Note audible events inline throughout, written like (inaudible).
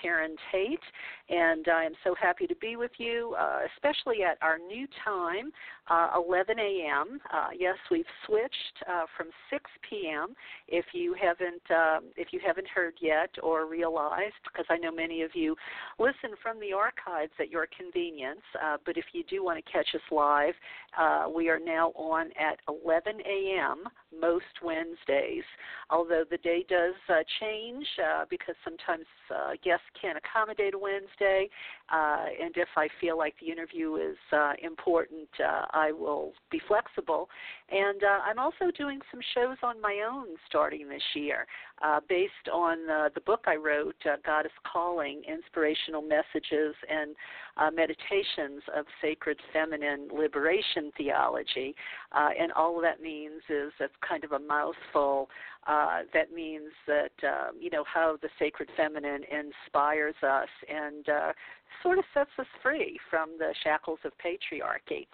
Karen Tate, and I am so happy to be with you, uh, especially at our new time, uh, 11 a.m. Uh, yes, we've switched from 6 p.m. If you haven't, um, if you haven't heard yet or realized, because I know many of you listen from the archives at your convenience. but if you do want to catch us live, uh, we are now on at 11 a.m. most Wednesdays. Although the day does uh, change uh, because sometimes uh, guests can't accommodate a Wednesday, uh, and if I feel like the interview is uh, important, uh, I will be flexible. And I'm also doing some shows on my own starting this year, based on uh, the book I wrote, uh, Goddess Calling: Inspirational Messages and uh, Meditations of Sacred Feminine Liberation Theology. Uh, and all that means is that's kind of a mouthful. Uh, that means that um, you know how the sacred feminine inspires us and uh, sort of sets us free from the shackles of patriarchy.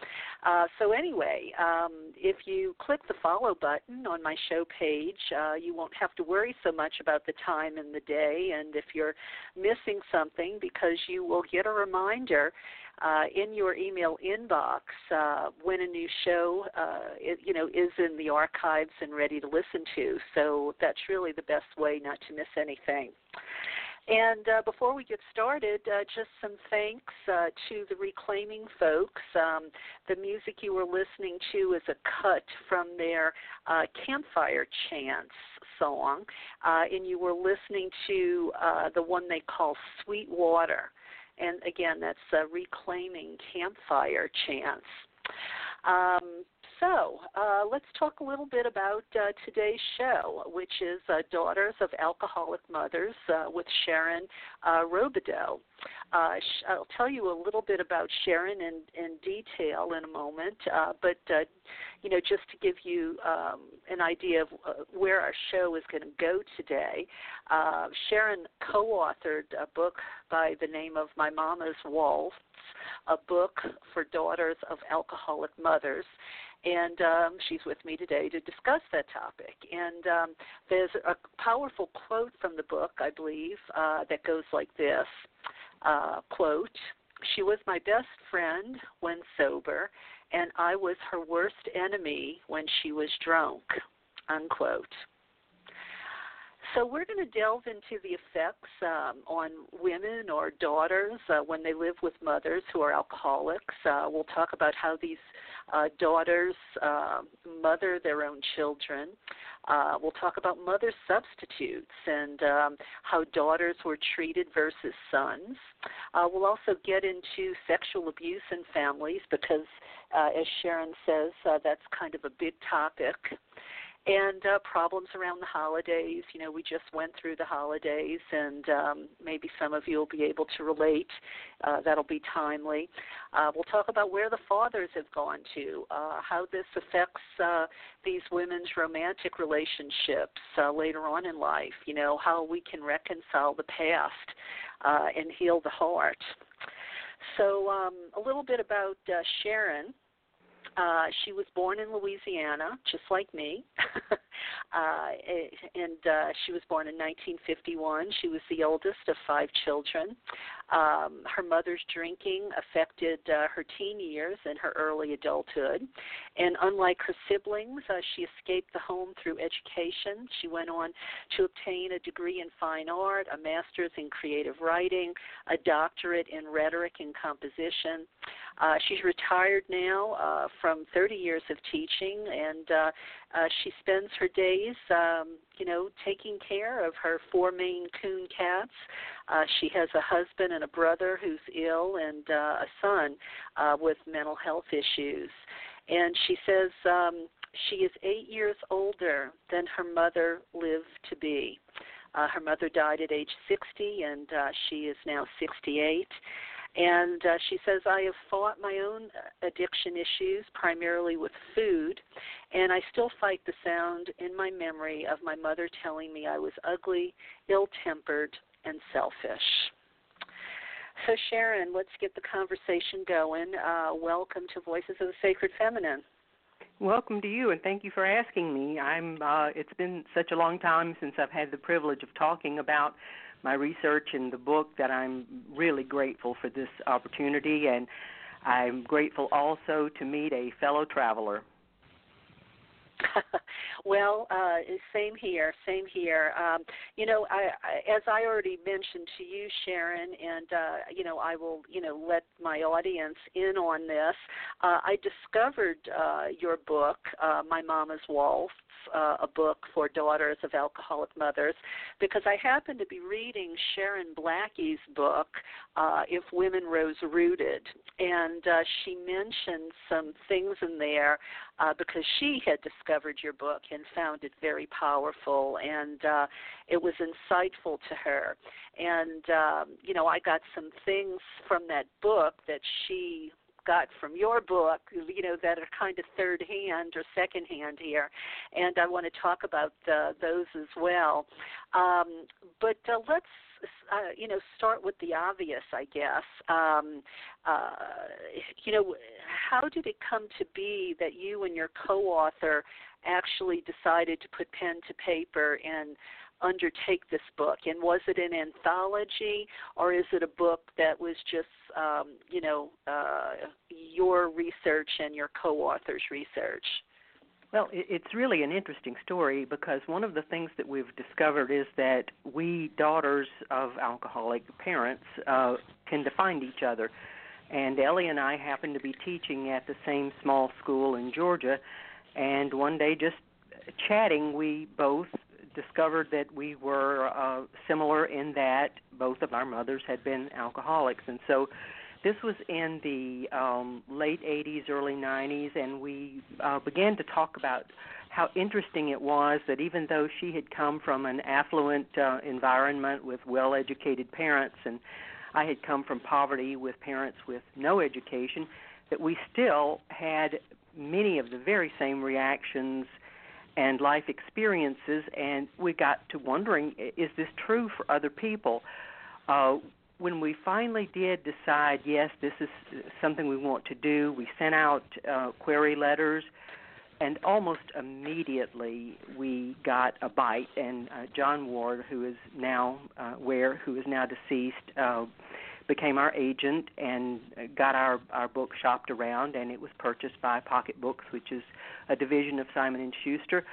Uh, so anyway, um, if you click the follow button on my show page, uh, you won't have to worry so much about the time and the day, and if you're missing something, because you will get a reminder uh, in your email inbox uh, when a new show, uh, it, you know, is in the archives and ready to listen to. So that's really the best way not to miss anything. And uh, before we get started, uh, just some thanks uh, to the Reclaiming folks. Um, the music you were listening to is a cut from their uh, Campfire Chants song, uh, and you were listening to uh, the one they call Sweet Water. And again, that's reclaiming campfire chants. Um, so uh, let's talk a little bit about uh, today's show, which is uh, Daughters of Alcoholic Mothers uh, with Sharon uh, Robideaux. Uh, I'll tell you a little bit about Sharon in, in detail in a moment, but you know, just to give you um, an idea of where our show is going to go today, Sharon co-authored a book by the name of My Mama's Waltz, a book for daughters of alcoholic mothers and um, she's with me today to discuss that topic. And um, there's a powerful quote from the book, I believe, uh, that goes like this uh, quote, She was my best friend when sober, and I was her worst enemy when she was drunk, unquote. So we're going to delve into the effects um, on women or daughters uh, when they live with mothers who are alcoholics. Uh, we'll talk about how these uh, daughters uh, mother their own children. Uh, we'll talk about mother substitutes and um, how daughters were treated versus sons. Uh, we'll also get into sexual abuse in families because, as Sharon says, that's kind of a big topic and uh, problems around the holidays. You know, we just went through the holidays, and um, maybe some of you will be able to relate. Uh, that'll be timely. Uh, we'll talk about where the fathers have gone to, uh, how this affects uh, these women's romantic relationships uh, later on in life. You know, how we can reconcile the past and heal the heart. So, um, a little bit about Sharon. Uh, she was born in Louisiana, just like me, (laughs) uh, and uh, she was born in 1951. She was the oldest of five children. Um, her mother's drinking affected uh, her teen years and her early adulthood. And unlike her siblings, uh, she escaped the home through education. She went on to obtain a degree in fine art, a master's in creative writing, a doctorate in rhetoric and composition. Uh, she's retired now uh, from 30 years of teaching, and uh, uh, she spends her days, um, you know, taking care of her four Maine Coon cats. Uh, she has a husband and a brother who's ill, and uh, a son uh, with mental health issues. And she says um, she is eight years older than her mother lived to be. Uh, her mother died at age 60, and uh, she is now 68. And uh, she says, I have fought my own addiction issues, primarily with food, and I still fight the sound in my memory of my mother telling me I was ugly, ill tempered, and selfish. So, Sharon, let's get the conversation going. Uh, welcome to Voices of the Sacred Feminine. Welcome to you, and thank you for asking me. I'm. Uh, it's been such a long time since I've had the privilege of talking about my research and the book that I'm really grateful for this opportunity, and I'm grateful also to meet a fellow traveler. (laughs) well, uh, same here, same here. Um, you know, I, I, as I already mentioned to you, Sharon, and uh, you know, I will, you know, let my audience in on this. Uh, I discovered uh, your book, uh, My Mama's Waltz, uh, a book for daughters of alcoholic mothers, because I happened to be reading Sharon Blackie's book, uh, If Women Rose Rooted, and uh, she mentioned some things in there uh, because she had discovered your book and found it very powerful and uh, it was insightful to her. And um, you know, I got some things from that book that she got from your book, you know, that are kind of third hand or second hand here, and I want to talk about uh, those as well. Um, but uh, let's uh, you know, start with the obvious, I guess. Um, uh, you know, how did it come to be that you and your co-author actually decided to put pen to paper and undertake this book? And was it an anthology, or is it a book that was just, um, you know, uh, your research and your co-author's research? Well, it's really an interesting story because one of the things that we've discovered is that we daughters of alcoholic parents uh, can define each other. And Ellie and I happen to be teaching at the same small school in Georgia, and one day just chatting, we both discovered that we were uh, similar in that both of our mothers had been alcoholics, and so this was in the um, late 80s, early 90s, and we uh, began to talk about how interesting it was that even though she had come from an affluent uh, environment with well educated parents, and I had come from poverty with parents with no education, that we still had many of the very same reactions and life experiences, and we got to wondering is this true for other people? Uh, when we finally did decide, yes, this is something we want to do, we sent out uh, query letters, and almost immediately we got a bite. And uh, John Ward, who is now uh, where, who is now deceased, uh, became our agent and got our our book shopped around, and it was purchased by Pocket Books, which is a division of Simon and Schuster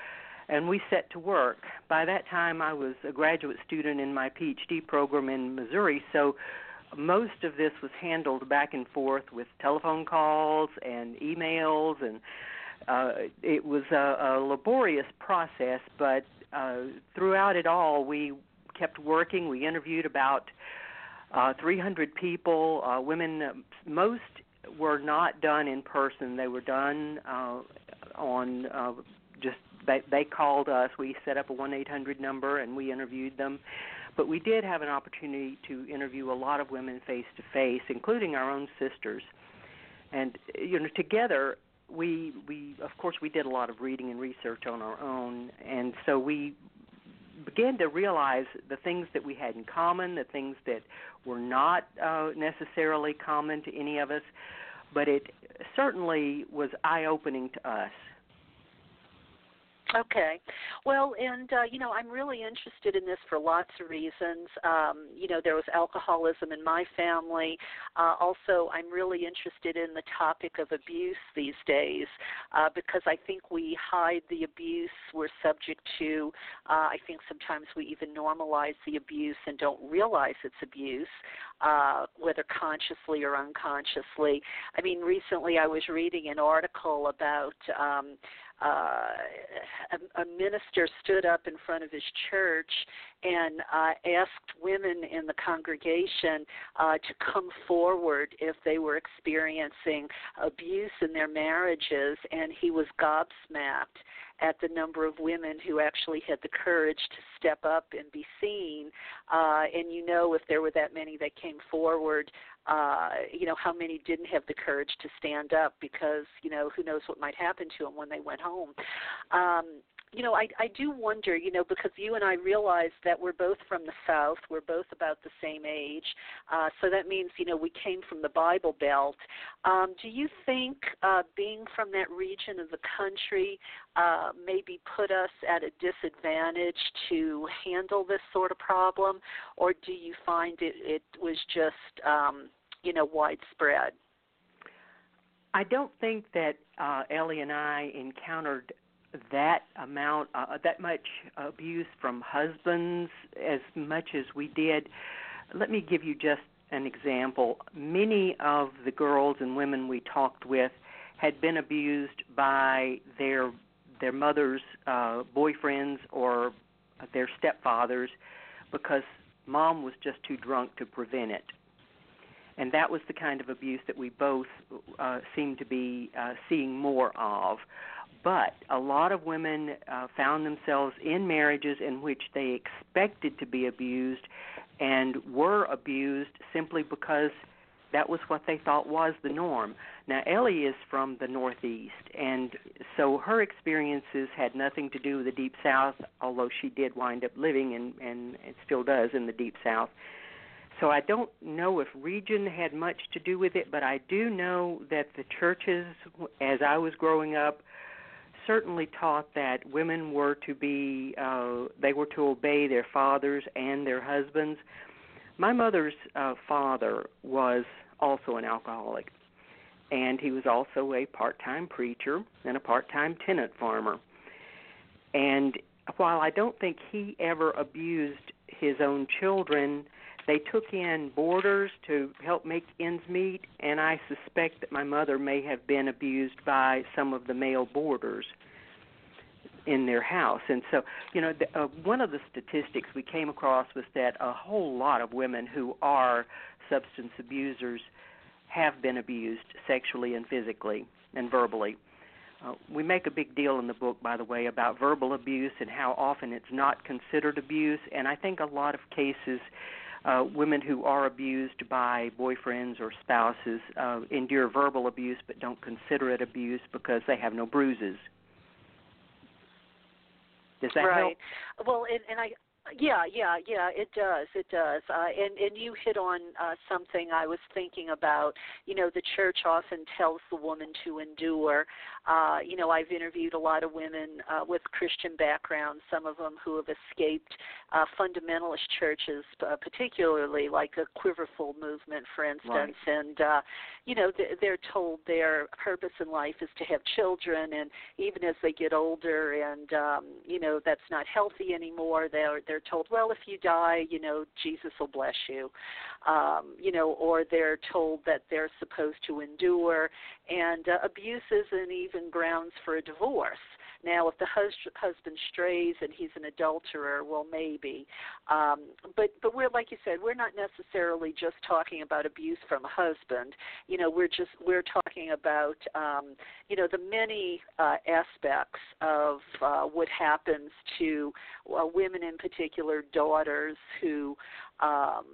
and we set to work. By that time, I was a graduate student in my PhD program in Missouri, so most of this was handled back and forth with telephone calls and emails, and uh, it was a, a laborious process. But uh, throughout it all, we kept working. We interviewed about uh, 300 people, uh, women. Most were not done in person; they were done uh, on uh, they they called us. We set up a one eight hundred number and we interviewed them. But we did have an opportunity to interview a lot of women face to face, including our own sisters. And you know, together we we of course we did a lot of reading and research on our own, and so we began to realize the things that we had in common, the things that were not uh, necessarily common to any of us, but it certainly was eye opening to us Okay. Well, and uh, you know, I'm really interested in this for lots of reasons. Um, you know, there was alcoholism in my family. Uh, also, I'm really interested in the topic of abuse these days uh, because I think we hide the abuse we're subject to. Uh, I think sometimes we even normalize the abuse and don't realize it's abuse, uh, whether consciously or unconsciously. I mean, recently I was reading an article about. Um, uh, a, a minister stood up in front of his church and uh, asked women in the congregation uh, to come forward if they were experiencing abuse in their marriages, and he was gobsmacked at the number of women who actually had the courage to step up and be seen. Uh, and you know, if there were that many that came forward, uh, you know, how many didn't have the courage to stand up because, you know, who knows what might happen to them when they went home. Um, you know, I I do wonder, you know, because you and I realize that we're both from the South, we're both about the same age, uh, so that means, you know, we came from the Bible Belt. Um, do you think uh, being from that region of the country uh, maybe put us at a disadvantage to handle this sort of problem, or do you find it it was just, um, you know, widespread? I don't think that uh, Ellie and I encountered that amount, uh, that much abuse from husbands as much as we did. Let me give you just an example. Many of the girls and women we talked with had been abused by their their mothers' uh, boyfriends or their stepfathers because mom was just too drunk to prevent it. And that was the kind of abuse that we both uh, seemed to be uh, seeing more of. But a lot of women uh, found themselves in marriages in which they expected to be abused and were abused simply because that was what they thought was the norm. Now, Ellie is from the Northeast, and so her experiences had nothing to do with the Deep South, although she did wind up living and, and still does in the Deep South. So I don't know if region had much to do with it, but I do know that the churches, as I was growing up, certainly taught that women were to be uh they were to obey their fathers and their husbands. My mother's uh father was also an alcoholic and he was also a part-time preacher and a part-time tenant farmer. And while I don't think he ever abused his own children, they took in boarders to help make ends meet, and I suspect that my mother may have been abused by some of the male boarders in their house. And so, you know, the, uh, one of the statistics we came across was that a whole lot of women who are substance abusers have been abused sexually and physically and verbally. Uh, we make a big deal in the book, by the way, about verbal abuse and how often it's not considered abuse. And I think a lot of cases, uh, women who are abused by boyfriends or spouses uh, endure verbal abuse but don't consider it abuse because they have no bruises. Does that right. help? Well, and, and I yeah, yeah, yeah. It does. It does. Uh, and and you hit on uh, something I was thinking about. You know, the church often tells the woman to endure. Uh, you know, I've interviewed a lot of women uh, with Christian backgrounds. Some of them who have escaped uh, fundamentalist churches, uh, particularly like the Quiverful movement, for instance. Right. And uh, you know, they're told their purpose in life is to have children, and even as they get older, and um, you know, that's not healthy anymore. They're they're told, well, if you die, you know, Jesus will bless you, um, you know, or they're told that they're supposed to endure, and uh, abuse isn't even grounds for a divorce. Now, if the hus- husband strays and he's an adulterer, well, maybe. Um, but but we're like you said, we're not necessarily just talking about abuse from a husband. You know, we're just we're talking about um, you know the many uh, aspects of uh, what happens to uh, women, in particular, daughters who. Um,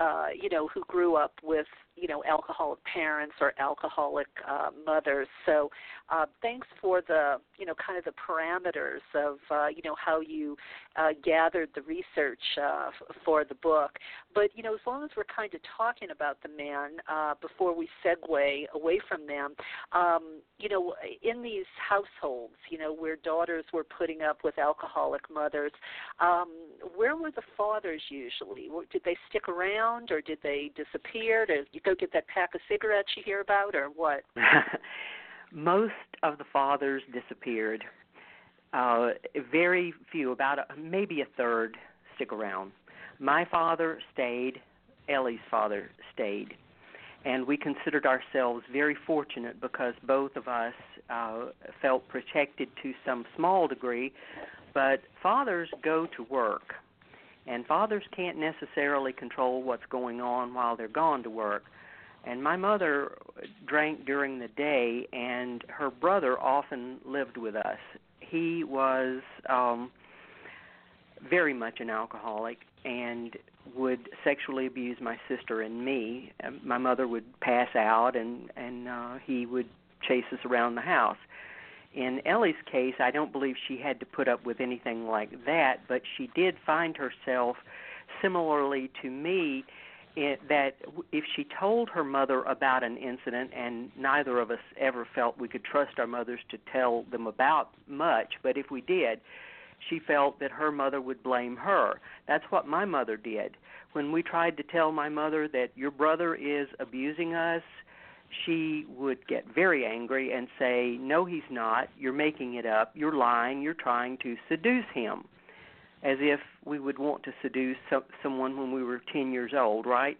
uh, you know, who grew up with you know alcoholic parents or alcoholic uh, mothers. So uh, thanks for the you know kind of the parameters of uh, you know how you uh, gathered the research uh, f- for the book. But you know as long as we're kind of talking about the man uh, before we segue away from them, um, you know in these households you know where daughters were putting up with alcoholic mothers, um, where were the fathers usually? Did they stick around or did they disappear? Did you go get that pack of cigarettes you hear about, or what? (laughs) Most of the fathers disappeared. Uh, very few, about a, maybe a third, stick around. My father stayed. Ellie's father stayed, and we considered ourselves very fortunate because both of us uh, felt protected to some small degree. But fathers go to work, and fathers can't necessarily control what's going on while they're gone to work. And my mother drank during the day, and her brother often lived with us. He was um, very much an alcoholic and would sexually abuse my sister and me. My mother would pass out, and and uh, he would chase us around the house. In Ellie's case, I don't believe she had to put up with anything like that, but she did find herself similarly to me it, that if she told her mother about an incident, and neither of us ever felt we could trust our mothers to tell them about much, but if we did, she felt that her mother would blame her. That's what my mother did. When we tried to tell my mother that your brother is abusing us, she would get very angry and say, No, he's not. You're making it up. You're lying. You're trying to seduce him as if we would want to seduce so, someone when we were 10 years old, right?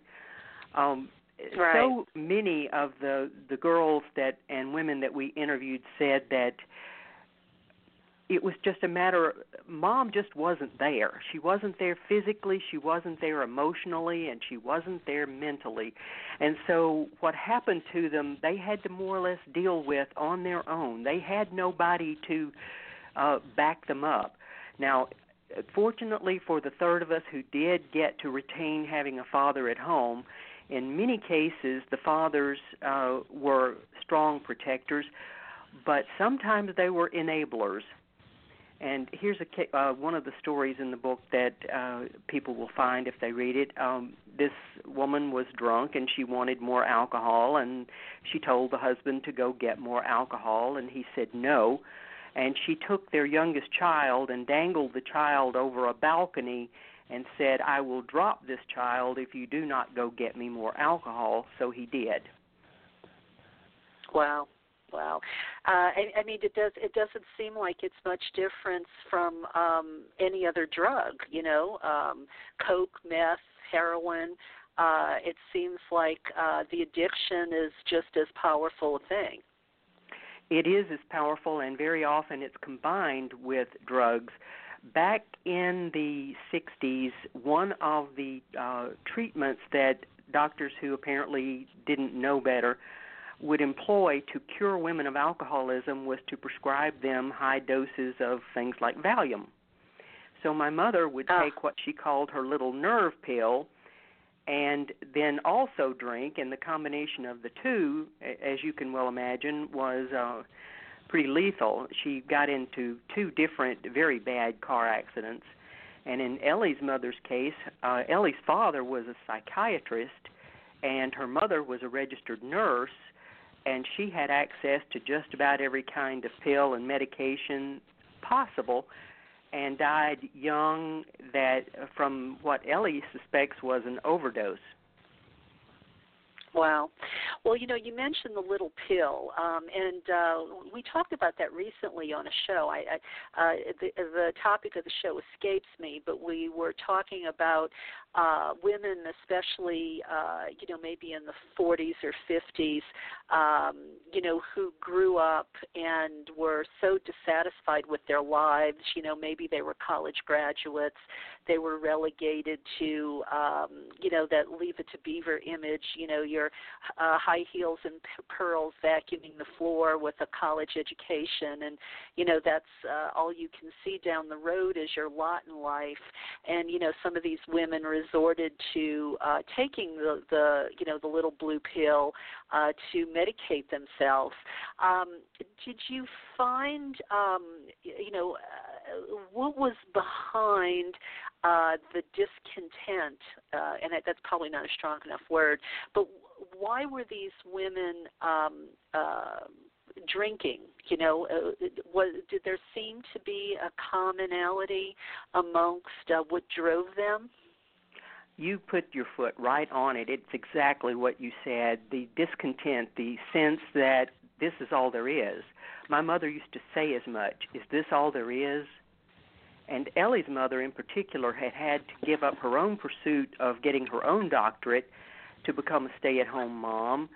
Um, right. So many of the the girls that and women that we interviewed said that it was just a matter of mom just wasn't there. She wasn't there physically, she wasn't there emotionally, and she wasn't there mentally. And so what happened to them, they had to more or less deal with on their own. They had nobody to uh back them up. Now, fortunately for the third of us who did get to retain having a father at home, in many cases the fathers uh, were strong protectors, but sometimes they were enablers. And here's a uh, one of the stories in the book that uh, people will find if they read it. Um, this woman was drunk and she wanted more alcohol, and she told the husband to go get more alcohol, and he said no and she took their youngest child and dangled the child over a balcony and said, "I will drop this child if you do not go get me more alcohol." So he did. Wow. Wow. Uh, I, I mean, it does. It doesn't seem like it's much different from um, any other drug. You know, um, coke, meth, heroin. Uh, it seems like uh, the addiction is just as powerful a thing it is as powerful, and very often it's combined with drugs. Back in the 60s, one of the uh, treatments that doctors who apparently didn't know better would employ to cure women of alcoholism was to prescribe them high doses of things like Valium. So my mother would ah. take what she called her little nerve pill and then also drink, and the combination of the two, as you can well imagine, was uh, pretty lethal. She got into two different, very bad car accidents. And in Ellie's mother's case, uh, Ellie's father was a psychiatrist, and her mother was a registered nurse, and she had access to just about every kind of pill and medication possible and died young that from what Ellie suspects was an overdose. Wow. Well, you know, you mentioned the little pill, um, and uh, we talked about that recently on a show. I, I uh, the, the topic of the show escapes me, but we were talking about uh, women, especially, uh, you know, maybe in the 40s or 50s, um, you know, who grew up and were so dissatisfied with their lives. You know, maybe they were college graduates, they were relegated to, um, you know, that Leave It to Beaver image. You know, your uh, high heels and pearls vacuuming the floor with a college education, and you know that's uh, all you can see down the road is your lot in life. And you know, some of these women resorted to uh, taking the the you know the little blue pill uh, to medicate themselves. Um, did you find um, you know uh, what was behind uh, the discontent, uh, and that's probably not a strong enough word, but why were these women um, uh, drinking? You know, uh, was, did there seem to be a commonality amongst uh, what drove them? You put your foot right on it. It's exactly what you said. The discontent, the sense that this is all there is. My mother used to say as much. Is this all there is? And Ellie's mother, in particular, had had to give up her own pursuit of getting her own doctorate to become a stay-at-home mom,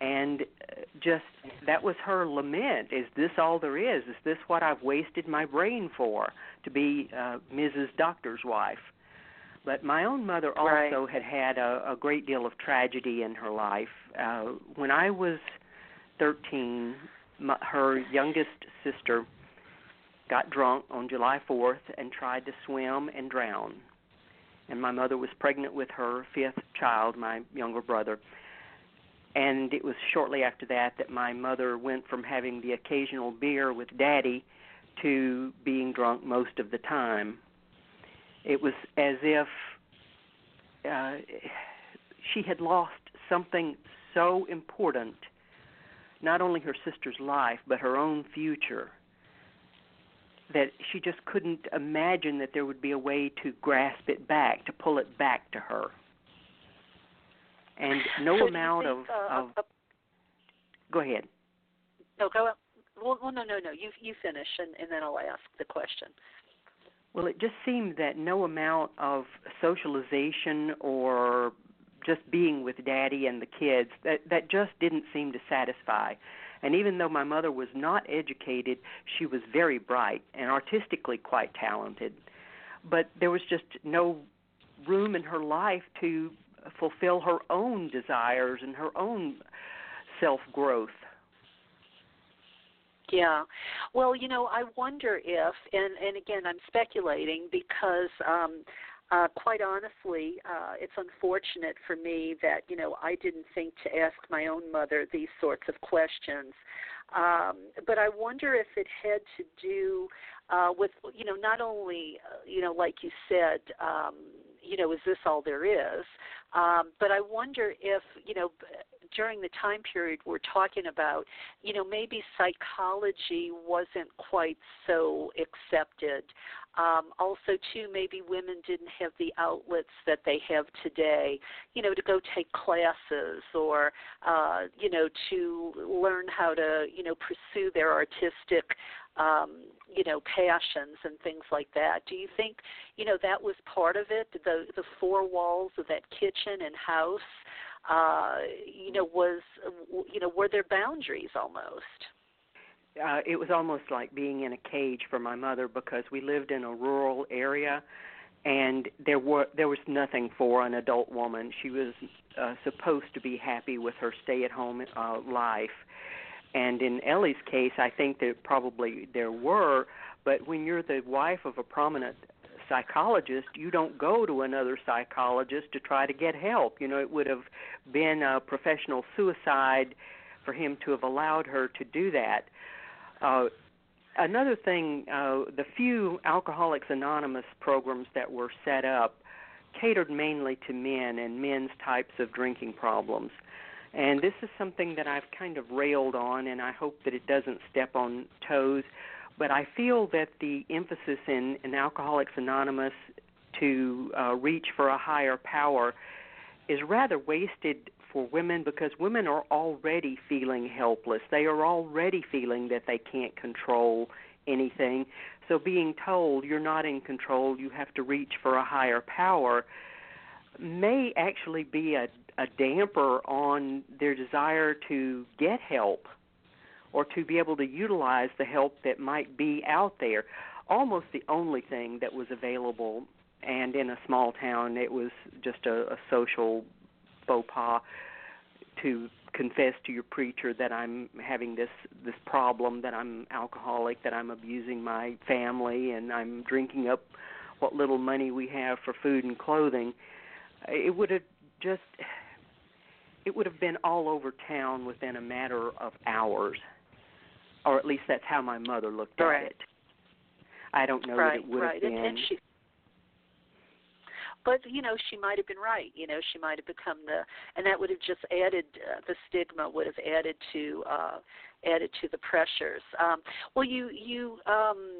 and uh, just that was her lament. Is this all there is? Is this what I've wasted my brain for to be uh, Mrs. Doctor's wife? But my own mother also right. had had a, a great deal of tragedy in her life. Uh, when I was 13, my, her youngest sister got drunk on July 4th and tried to swim and drown. And my mother was pregnant with her fifth child, my younger brother. and it was shortly after that that my mother went from having the occasional beer with daddy to being drunk most of the time. It was as if uh, she had lost something so important, not only her sister's life, but her own future, that she just couldn't imagine that there would be a way to grasp it back, to pull it back to her. And no so amount think, of, uh, of uh, go ahead. no, go. Well, well, no, no, no. You you finish, and, and then I'll ask the question. Well, it just seemed that no amount of socialization or just being with daddy and the kids that that just didn't seem to satisfy. And even though my mother was not educated, she was very bright and artistically quite talented. But there was just no room in her life to fulfill her own desires and her own self growth. Yeah. Well, you know, I wonder if, and and again, I'm speculating because, um, uh, quite honestly, uh, it's unfortunate for me that you know I didn't think to ask my own mother these sorts of questions. Um, but I wonder if it had to do uh, with you know not only uh, you know like you said. Um, you know, is this all there is? Um, but I wonder if, you know, during the time period we're talking about, you know, maybe psychology wasn't quite so accepted. Um, also, too, maybe women didn't have the outlets that they have today, you know, to go take classes or, uh, you know, to learn how to, you know, pursue their artistic um, you know, passions and things like that. Do you think, you know, that was part of it? The the four walls of that kitchen and house, uh, you know, was, you know, were there boundaries almost? Uh, it was almost like being in a cage for my mother because we lived in a rural area, and there were there was nothing for an adult woman. She was uh, supposed to be happy with her stay-at-home uh, life and in Ellie's case, I think that probably there were, but when you're the wife of a prominent psychologist, you don't go to another psychologist to try to get help. You know, it would have been a professional suicide for him to have allowed her to do that. Uh, another thing, uh, the few Alcoholics Anonymous programs that were set up catered mainly to men and men's types of drinking problems. And this is something that I've kind of railed on, and I hope that it doesn't step on toes. But I feel that the emphasis in, in Alcoholics Anonymous to uh, reach for a higher power is rather wasted for women because women are already feeling helpless. They are already feeling that they can't control anything. So being told you're not in control, you have to reach for a higher power may actually be a a damper on their desire to get help or to be able to utilize the help that might be out there. Almost the only thing that was available, and in a small town, it was just a, a social faux pas to confess to your preacher that I'm having this this problem, that I'm alcoholic, that I'm abusing my family, and I'm drinking up what little money we have for food and clothing. It would have just it would have been all over town within a matter of hours, or at least that's how my mother looked right. at it. I don't know right, that it would right. have been. And, and she, but you know, she might have been right. You know, she might have become the, and that would have just added uh, the stigma would have added to uh, added to the pressures. Um, well, you you um,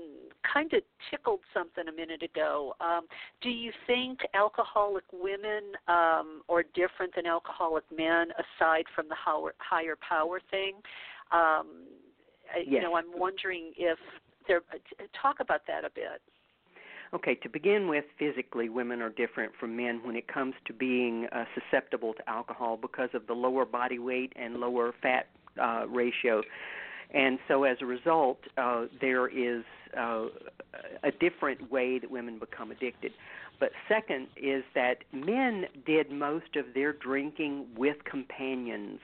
kind of tickled something a minute ago. Um, do you think alcoholic women um, are different than alcoholic men, aside from the higher power thing? Um, yes. You know, I'm wondering if there. Talk about that a bit. Okay, to begin with, physically, women are different from men when it comes to being uh, susceptible to alcohol because of the lower body weight and lower fat uh, ratio. And so, as a result, uh, there is uh, a different way that women become addicted. But second is that men did most of their drinking with companions.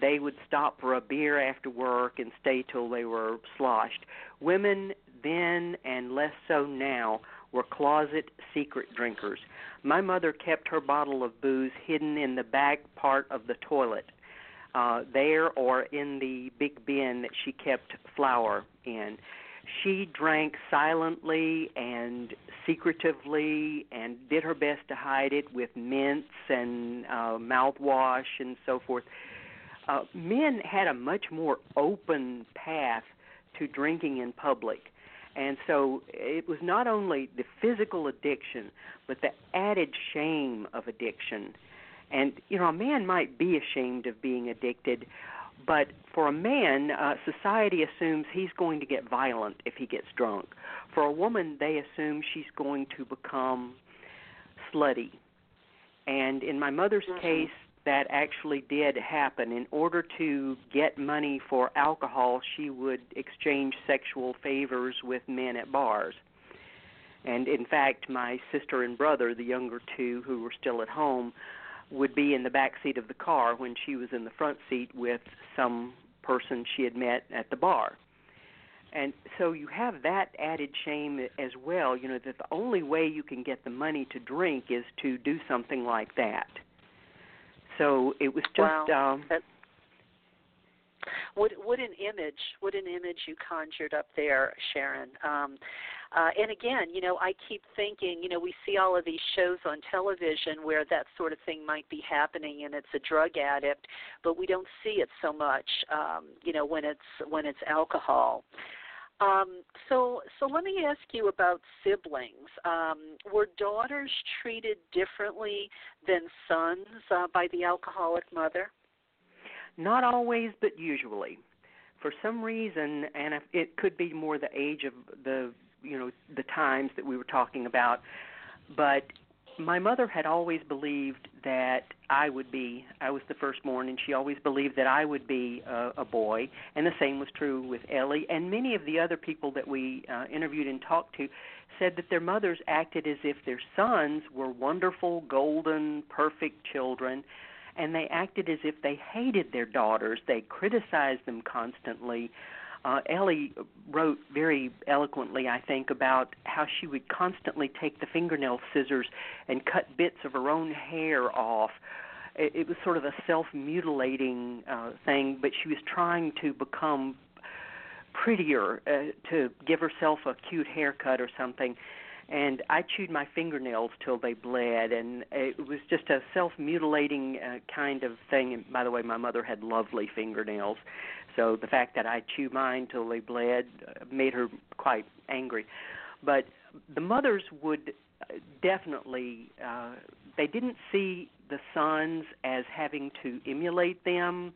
They would stop for a beer after work and stay till they were sloshed. Women then, and less so now, were closet secret drinkers. My mother kept her bottle of booze hidden in the back part of the toilet uh, there or in the big bin that she kept flour in. She drank silently and secretively and did her best to hide it with mints and uh, mouthwash and so forth. Uh, men had a much more open path to drinking in public. And so it was not only the physical addiction, but the added shame of addiction. And, you know, a man might be ashamed of being addicted, but for a man, uh, society assumes he's going to get violent if he gets drunk. For a woman, they assume she's going to become slutty. And in my mother's mm-hmm. case, that actually did happen. In order to get money for alcohol, she would exchange sexual favors with men at bars. And in fact, my sister and brother, the younger two who were still at home, would be in the back seat of the car when she was in the front seat with some person she had met at the bar. And so you have that added shame as well, you know, that the only way you can get the money to drink is to do something like that. So it was just wow. um what what an image what an image you conjured up there sharon um uh, and again, you know, I keep thinking, you know, we see all of these shows on television where that sort of thing might be happening, and it's a drug addict, but we don't see it so much, um, you know, when it's when it's alcohol. Um, so, so let me ask you about siblings. Um, were daughters treated differently than sons uh, by the alcoholic mother? Not always, but usually. For some reason, and it could be more the age of the you know the times that we were talking about, but my mother had always believed that I would be I was the firstborn and she always believed that I would be a, a boy and the same was true with Ellie and many of the other people that we uh, interviewed and talked to said that their mothers acted as if their sons were wonderful golden perfect children and they acted as if they hated their daughters they criticized them constantly uh, Ellie wrote very eloquently, I think, about how she would constantly take the fingernail scissors and cut bits of her own hair off. It, it was sort of a self-mutilating uh, thing, but she was trying to become prettier, uh, to give herself a cute haircut or something. And I chewed my fingernails till they bled, and it was just a self-mutilating uh, kind of thing. And by the way, my mother had lovely fingernails, so the fact that I chewed mine till they bled uh, made her quite angry. But the mothers would uh, definitely uh, they didn't see the sons as having to emulate them.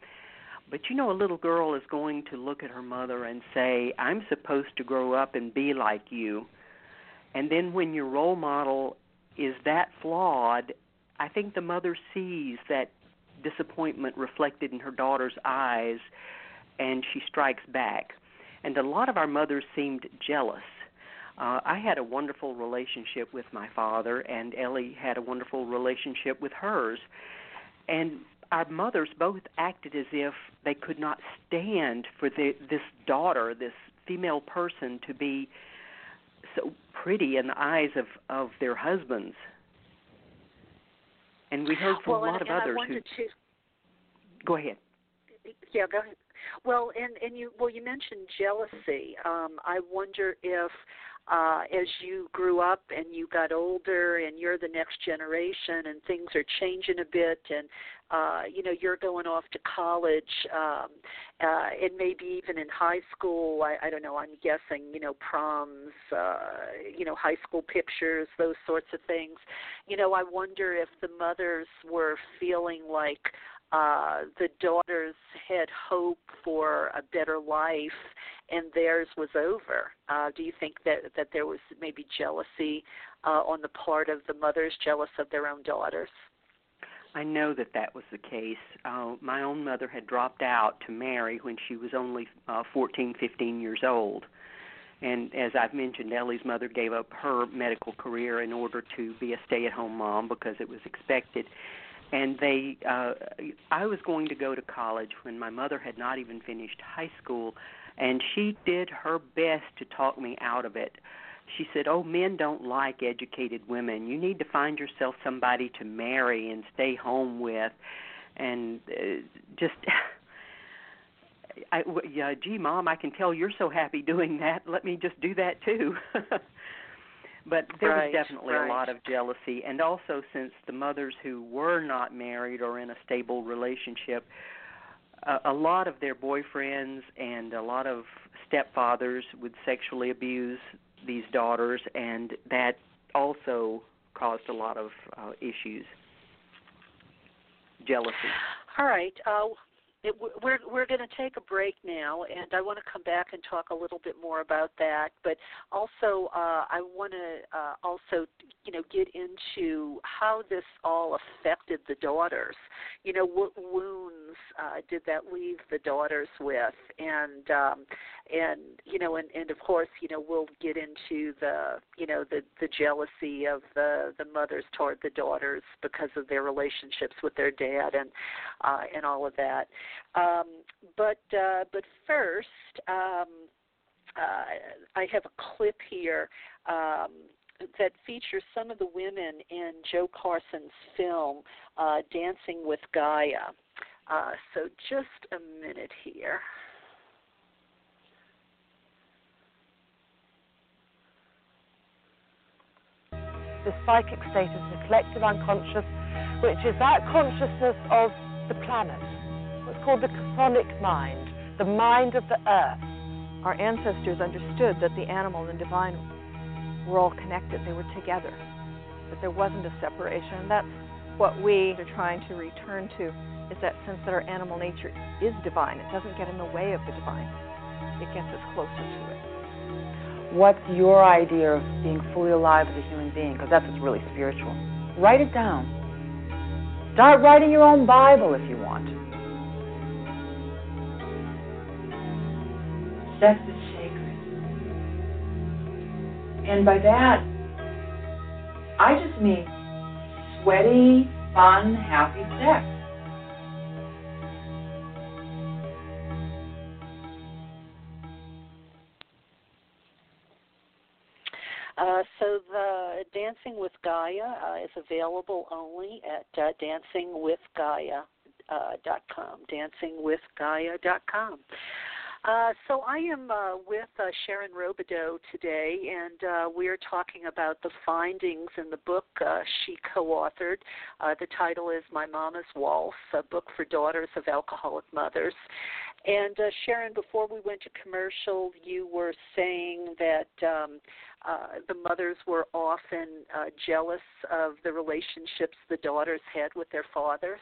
But you know, a little girl is going to look at her mother and say, I'm supposed to grow up and be like you. And then when your role model is that flawed, I think the mother sees that disappointment reflected in her daughter's eyes and she strikes back. And a lot of our mothers seemed jealous. Uh, I had a wonderful relationship with my father, and Ellie had a wonderful relationship with hers. And our mothers both acted as if they could not stand for the, this daughter, this female person, to be so pretty in the eyes of of their husbands. And we heard from well, a lot and, of others who. To... Go ahead. Yeah, go ahead. Well, and and you well you mentioned jealousy. Um, I wonder if uh, as you grew up and you got older and you're the next generation and things are changing a bit and uh, you know you're going off to college um, uh, and maybe even in high school I, I don't know I'm guessing you know proms uh, you know high school pictures those sorts of things. You know I wonder if the mothers were feeling like uh, the daughters had hope for a better life, and theirs was over. Uh, do you think that that there was maybe jealousy uh, on the part of the mothers, jealous of their own daughters? I know that that was the case. Uh, my own mother had dropped out to marry when she was only uh, 14, 15 years old. And as I've mentioned, Ellie's mother gave up her medical career in order to be a stay at home mom because it was expected and they uh I was going to go to college when my mother had not even finished high school and she did her best to talk me out of it. She said, "Oh, men don't like educated women. You need to find yourself somebody to marry and stay home with." and uh, just (laughs) I, yeah, gee, mom, I can tell you're so happy doing that. Let me just do that too. (laughs) but there right, was definitely right. a lot of jealousy, and also since the mothers who were not married or in a stable relationship, a, a lot of their boyfriends and a lot of stepfathers would sexually abuse these daughters, and that also caused a lot of uh, issues. Jealousy. All right. Uh, it, we're we're going to take a break now, and I want to come back and talk a little bit more about that. But also, uh, I want to uh, also you know get into how this all affected the daughters. You know, what wounds uh, did that leave the daughters with, and um, and you know, and, and of course, you know, we'll get into the you know the the jealousy of the the mothers toward the daughters because of their relationships with their dad and uh, and all of that. Um, but uh, but first, um, uh, I have a clip here um, that features some of the women in Joe Carson's film uh, Dancing with Gaia. Uh, so just a minute here. The psychic state is the collective unconscious, which is that consciousness of the planet what's called the chthonic mind, the mind of the earth. Our ancestors understood that the animal and divine were all connected, they were together, that there wasn't a separation. And that's what we are trying to return to is that sense that our animal nature is divine. It doesn't get in the way of the divine. It gets us closer to it. What's your idea of being fully alive as a human being? Because that's what's really spiritual. Write it down. Start writing your own Bible if you want. Sex is sacred. And by that, I just mean sweaty, fun, happy sex. Dancing with Gaia uh, is available only at uh, dancingwithgaia.com. Uh, dancingwithgaia.com. Uh, so I am uh, with uh, Sharon Robideaux today, and uh, we are talking about the findings in the book she co-authored. The title is My Mama's Waltz, a book for daughters of alcoholic mothers. And Sharon, before we went to commercial, you were saying that um, uh, the mothers were often uh, jealous of the relationships the daughters had with their fathers.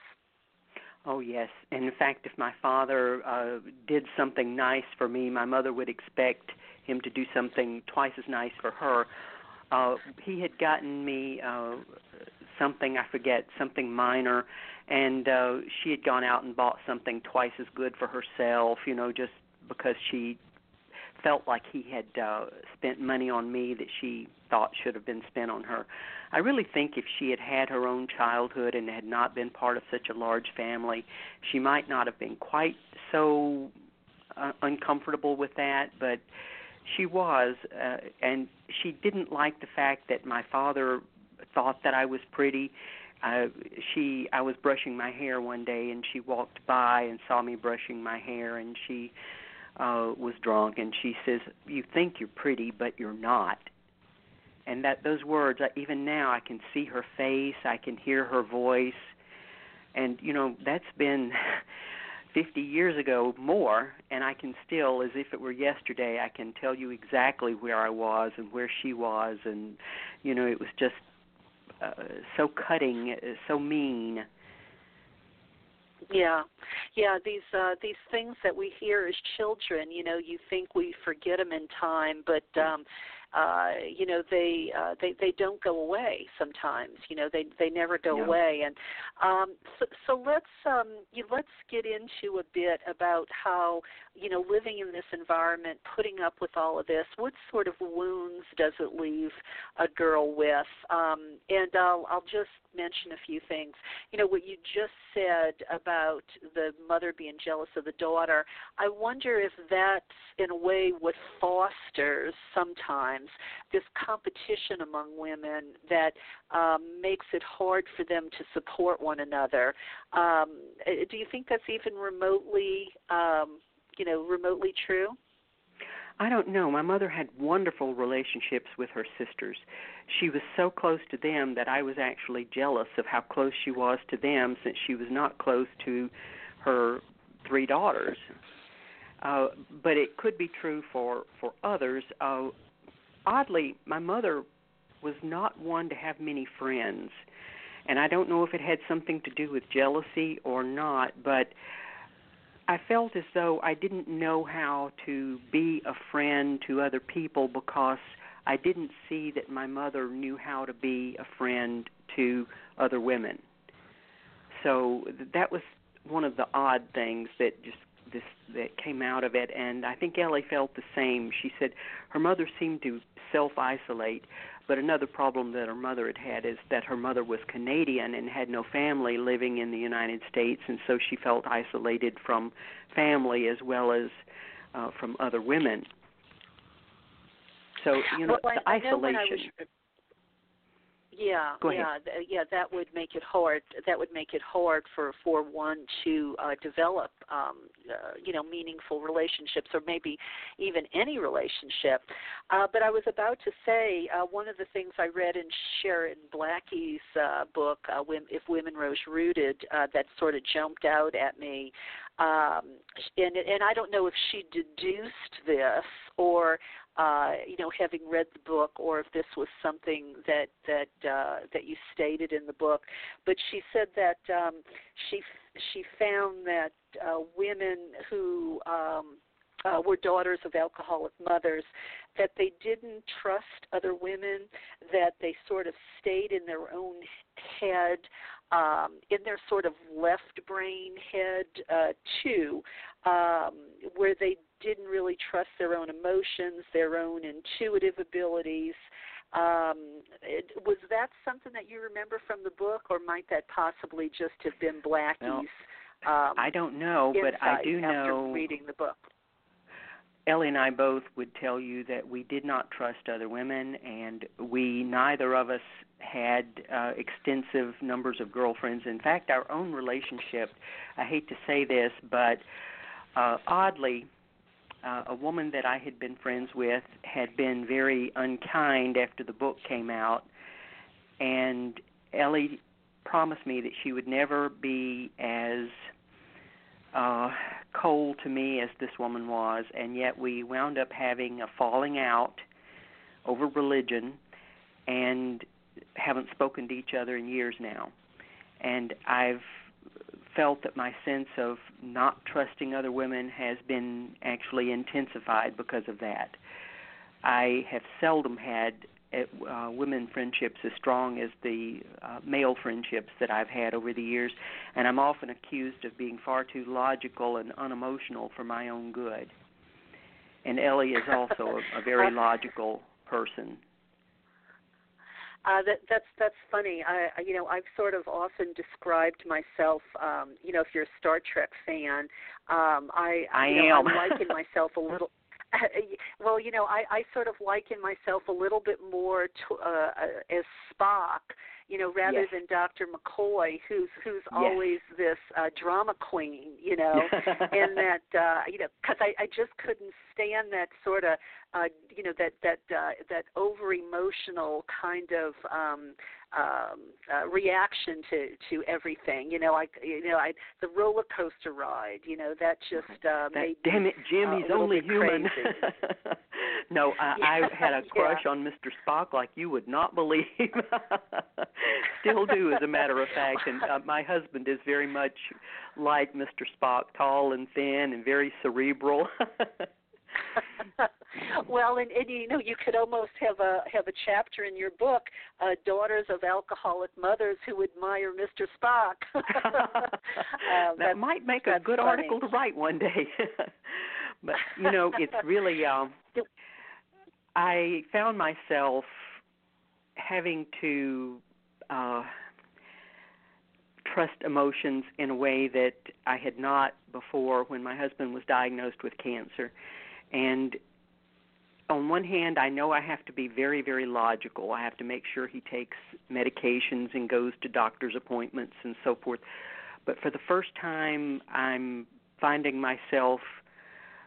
Oh yes, and in fact, if my father uh, did something nice for me, my mother would expect him to do something twice as nice for her. Uh, he had gotten me uh, something I forget, something minor, and uh, she had gone out and bought something twice as good for herself. You know, just because she felt like he had uh, spent money on me that she thought should have been spent on her. I really think if she had had her own childhood and had not been part of such a large family, she might not have been quite so uh, uncomfortable with that, but she was uh, and she didn't like the fact that my father thought that I was pretty. Uh, she I was brushing my hair one day and she walked by and saw me brushing my hair and she uh was drunk and she says you think you're pretty but you're not. And that those words even now I can see her face I can hear her voice. And you know that's been (laughs) 50 years ago more and I can still as if it were yesterday I can tell you exactly where I was and where she was. And you know it was just uh, so cutting so mean yeah, yeah. These uh, these things that we hear as children, you know, you think we forget them in time, but um, uh, you know they uh, they they don't go away. Sometimes, you know, they they never go Yeah. away. And um, so, so let's um, you, let's get into a bit about how you know, living in this environment, putting up with all of this, what sort of wounds does it leave a girl with? Um, and I'll, I'll just mention a few things. You know, what you just said about the mother being jealous of the daughter, I wonder if that's in a way what fosters sometimes this competition among women that um, makes it hard for them to support one another. Um, do you think that's even remotely, um, you know, remotely true? I don't know. My mother had wonderful relationships with her sisters. She was so close to them that I was actually jealous of how close she was to them since she was not close to her three daughters. Uh, but it could be true for for others. Uh, oddly, my mother was not one to have many friends, and I don't know if it had something to do with jealousy or not. But I felt as though I didn't know how to be a friend to other people because I didn't see that my mother knew how to be a friend to other women. So that was one of the odd things that just this that came out of it and I think Ellie felt the same. She said her mother seemed to self isolate, but another problem that her mother had had is that her mother was Canadian and had no family living in the United States and so she felt isolated from family as well as uh from other women. So, you know, well, the I, isolation. I know when I was, yeah, yeah, th- yeah. That would make it hard. That would make it hard for for one to uh, develop, um, uh, you know, meaningful relationships, or maybe even any relationship. Uh, but I was about to say uh, one of the things I read in Sharon Blackie's uh, book, uh, "If Women Rose Rooted," uh, that sort of jumped out at me. Um, and and I don't know if she deduced this or uh, you know, having read the book, or if this was something that that uh, that you stated in the book. But she said that um, she she found that uh, women who um, uh, were daughters of alcoholic mothers, that they didn't trust other women, that they sort of stayed in their own head, um, in their sort of left brain head uh, too, um, where they didn't really trust their own emotions, their own intuitive abilities. Um, it, was that something that you remember from the book, or might that possibly just have been Blackie's? Well, um, I don't know, but I do after know reading the book. Ellie and I both would tell you that we did not trust other women, and we neither of us had uh, extensive numbers of girlfriends. In fact, our own relationship, I hate to say this, but uh, oddly, uh, a woman that I had been friends with had been very unkind after the book came out, and Ellie promised me that she would never be as uh cold to me as this woman was and yet we wound up having a falling out over religion and haven't spoken to each other in years now. And i've felt that my sense of not trusting other women has been actually intensified because of that. I have seldom had uh, women friendships as strong as the uh, male friendships that I've had over the years, and I'm often accused of being far too logical and unemotional for my own good. And Ellie is also a, a very (laughs) logical person. Uh, that that's that's funny. I you know I've sort of often described myself. Um, you know, if you're a Star Trek fan, um, I I you know, am. (laughs) I liken myself a little. (laughs) well, you know, I, I sort of liken myself a little bit more to, uh, as Spock, you know, rather Yes. than Dr. McCoy, who's who's Yes. always this uh, drama queen, you know, (laughs) and that uh, you know, because I, I just couldn't stand that sort of, uh, you know, that that uh, that over emotional kind of um, um, uh, reaction to to everything. You know, I you know, I the roller coaster ride. You know, that just uh, That made damn it, Jim, uh, only human. (laughs) no, I, I had a (laughs) crush yeah. on Mr. Spock like you would not believe. Still do, as a matter of fact. And uh, my husband is very much like Mr. Spock, tall and thin and very cerebral. (laughs) well, and, and you know, you could almost have a have a chapter in your book, uh, "Daughters of Alcoholic Mothers Who Admire Mr. Spock." (laughs) Uh, that might make a good funny. article to write one day. (laughs) but you know, it's really. Um, I found myself having to uh, trust emotions in a way that I had not before when my husband was diagnosed with cancer. And on one hand, I know I have to be very, very logical. I have to make sure he takes medications and goes to doctor's appointments and so forth. But for the first time, I'm finding myself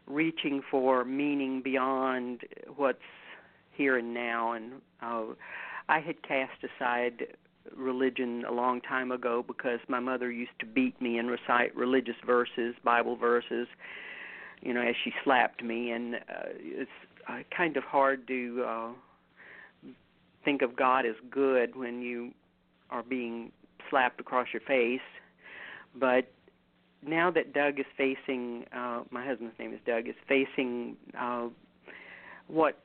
reaching for meaning beyond what's here and now. And uh, I had cast aside religion a long time ago because my mother used to beat me and recite religious verses, Bible verses, you know, as she slapped me, and uh, it's uh, kind of hard to uh, think of God as good when you are being slapped across your face. But now that Doug is facing, uh, my husband's name is Doug, is facing uh, what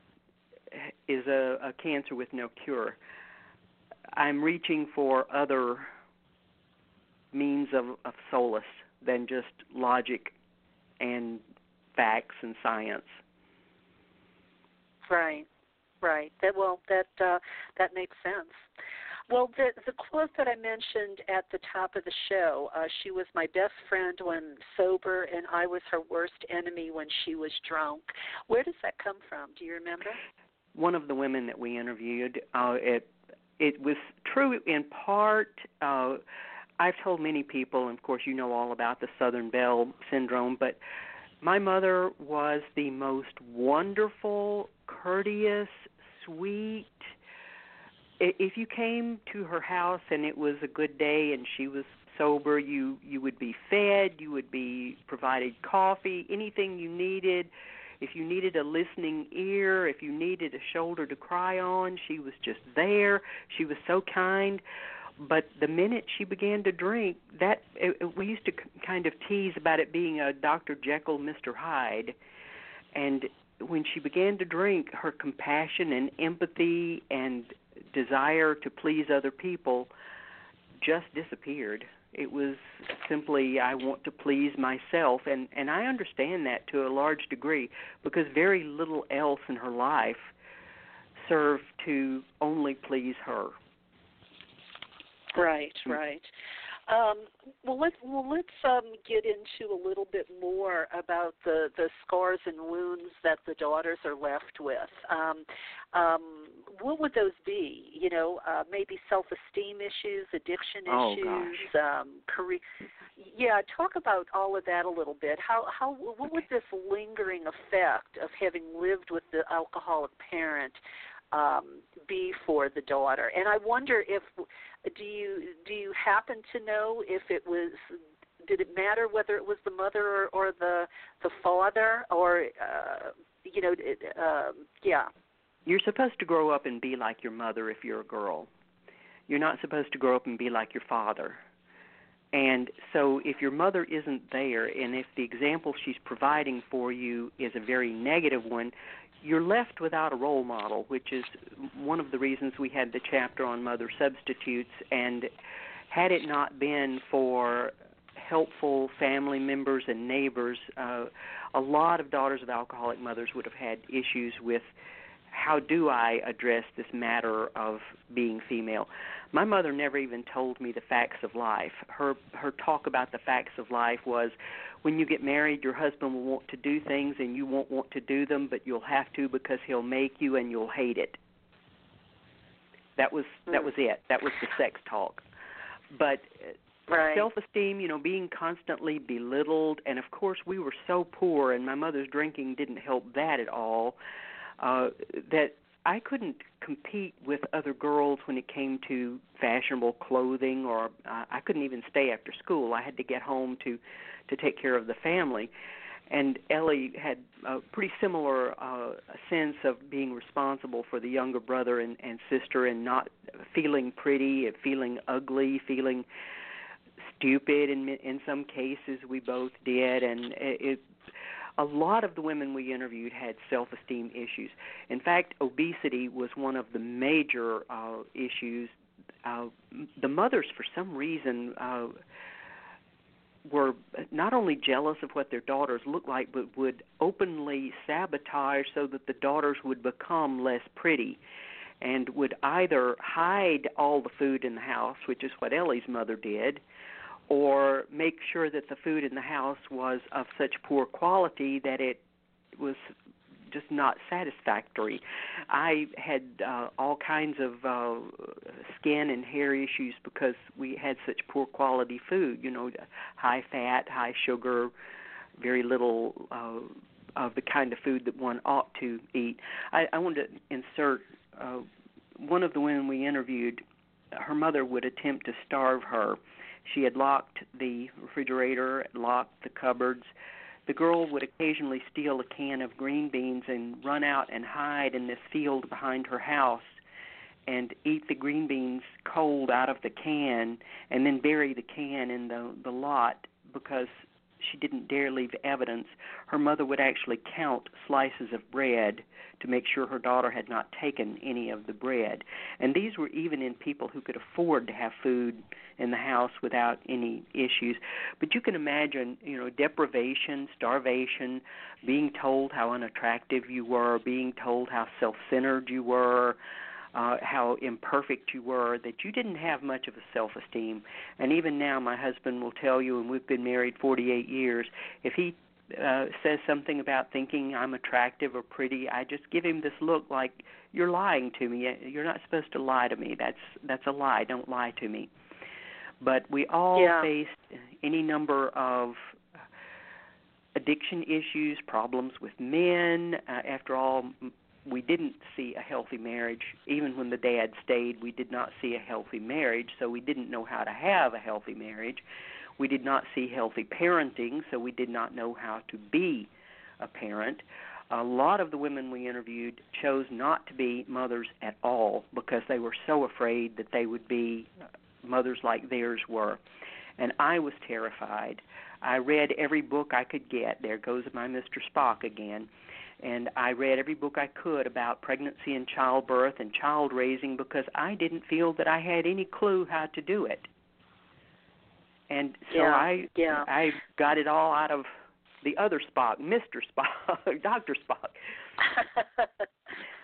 is a, a cancer with no cure. I'm reaching for other means of, of solace than just logic and facts and science. Right, right. That well, that uh, that makes sense. Well, the the quote that I mentioned at the top of the show, uh, she was my best friend when sober, and I was her worst enemy when she was drunk. Where does that come from? Do you remember? One of the women that we interviewed, uh, it it was true in part. Uh, I've told many people, and of course, you know all about the Southern Belle syndrome, but my mother was the most wonderful, courteous, sweet. If you came to her house and it was a good day and she was sober, you you would be fed, you would be provided coffee, anything you needed. If you needed a listening ear, if you needed a shoulder to cry on, she was just there. She was so kind. But the minute she began to drink, that it, we used to kind of tease about it being a Dr. Jekyll, Mr. Hyde. And when she began to drink, her compassion and empathy and desire to please other people just disappeared it was simply I want to please myself and and I understand that to a large degree because very little else in her life served to only please her. Right, right. Um, well, let's well let's um, get into a little bit more about the the scars and wounds that the daughters are left with. Um, um, what would those be? You know, uh, maybe self-esteem issues, addiction oh, issues, um, career. Yeah, talk about all of that a little bit. How how what would this lingering effect of having lived with the alcoholic parent um, be for the daughter? And I wonder if do you do you happen to know if it was did it matter whether it was the mother or, or the the father or uh, you know it, um, yeah you're supposed to grow up and be like your mother if you're a girl. You're not supposed to grow up and be like your father. And so, if your mother isn't there, and if the example she's providing for you is a very negative one, you're left without a role model, which is one of the reasons we had the chapter on mother substitutes. And had it not been for helpful family members and neighbors, uh, a lot of daughters of alcoholic mothers would have had issues with how do I address this matter of being female? My mother never even told me the facts of life. Her her talk about the facts of life was when you get married your husband will want to do things and you won't want to do them but you'll have to because he'll make you and you'll hate it. That was that was it. That was the sex talk. But right. self-esteem, you know, being constantly belittled and of course we were so poor and my mother's drinking didn't help that at all uh, that I couldn't compete with other girls when it came to fashionable clothing, or uh, I couldn't even stay after school. I had to get home to to take care of the family. And Ellie had a pretty similar uh, sense of being responsible for the younger brother and, and sister, and not feeling pretty, and feeling ugly, feeling stupid. In in some cases, we both did, and it, it a lot of the women we interviewed had self esteem issues. In fact, obesity was one of the major uh, issues. Uh, the mothers, for some reason, uh, were not only jealous of what their daughters looked like, but would openly sabotage so that the daughters would become less pretty and would either hide all the food in the house, which is what Ellie's mother did, or make sure that the food in the house was of such poor quality that it was just not satisfactory. I had uh, all kinds of uh, skin and hair issues because we had such poor quality food. You know, high fat, high sugar, very little uh, of the kind of food that one ought to eat. I, I wanted to insert uh, one of the women we interviewed. Her mother would attempt to starve her. She had locked the refrigerator, locked the cupboards. The girl would occasionally steal a can of green beans and run out and hide in this field behind her house and eat the green beans cold out of the can and then bury the can in the the lot because she didn't dare leave evidence. Her mother would actually count slices of bread to make sure her daughter had not taken any of the bread. And these were even in people who could afford to have food in the house without any issues. But you can imagine, you know, deprivation, starvation, being told how unattractive you were, being told how self-centered you were, uh, how imperfect you were, that you didn't have much of a self esteem. And even now, my husband will tell you, and we've been married 48 years, if he uh, says something about thinking I'm attractive or pretty, I just give him this look like you're lying to me. You're not supposed to lie to me. That's that's a lie. Don't lie to me. But we all yeah. face any number of addiction issues, problems with men. Uh, after all, we didn't see a healthy marriage. Even when the dad stayed, we did not see a healthy marriage, so we didn't know how to have a healthy marriage. We did not see healthy parenting, so we did not know how to be a parent. A lot of the women we interviewed chose not to be mothers at all because they were so afraid that they would be mothers like theirs were. And I was terrified. I read every book I could get. There goes my Mr. Spock again and I read every book I could about pregnancy and childbirth and child raising because I didn't feel that I had any clue how to do it. And so yeah, I yeah. I got it all out of the other Spock, Mr. Spock, (laughs) Dr. Spock. (laughs)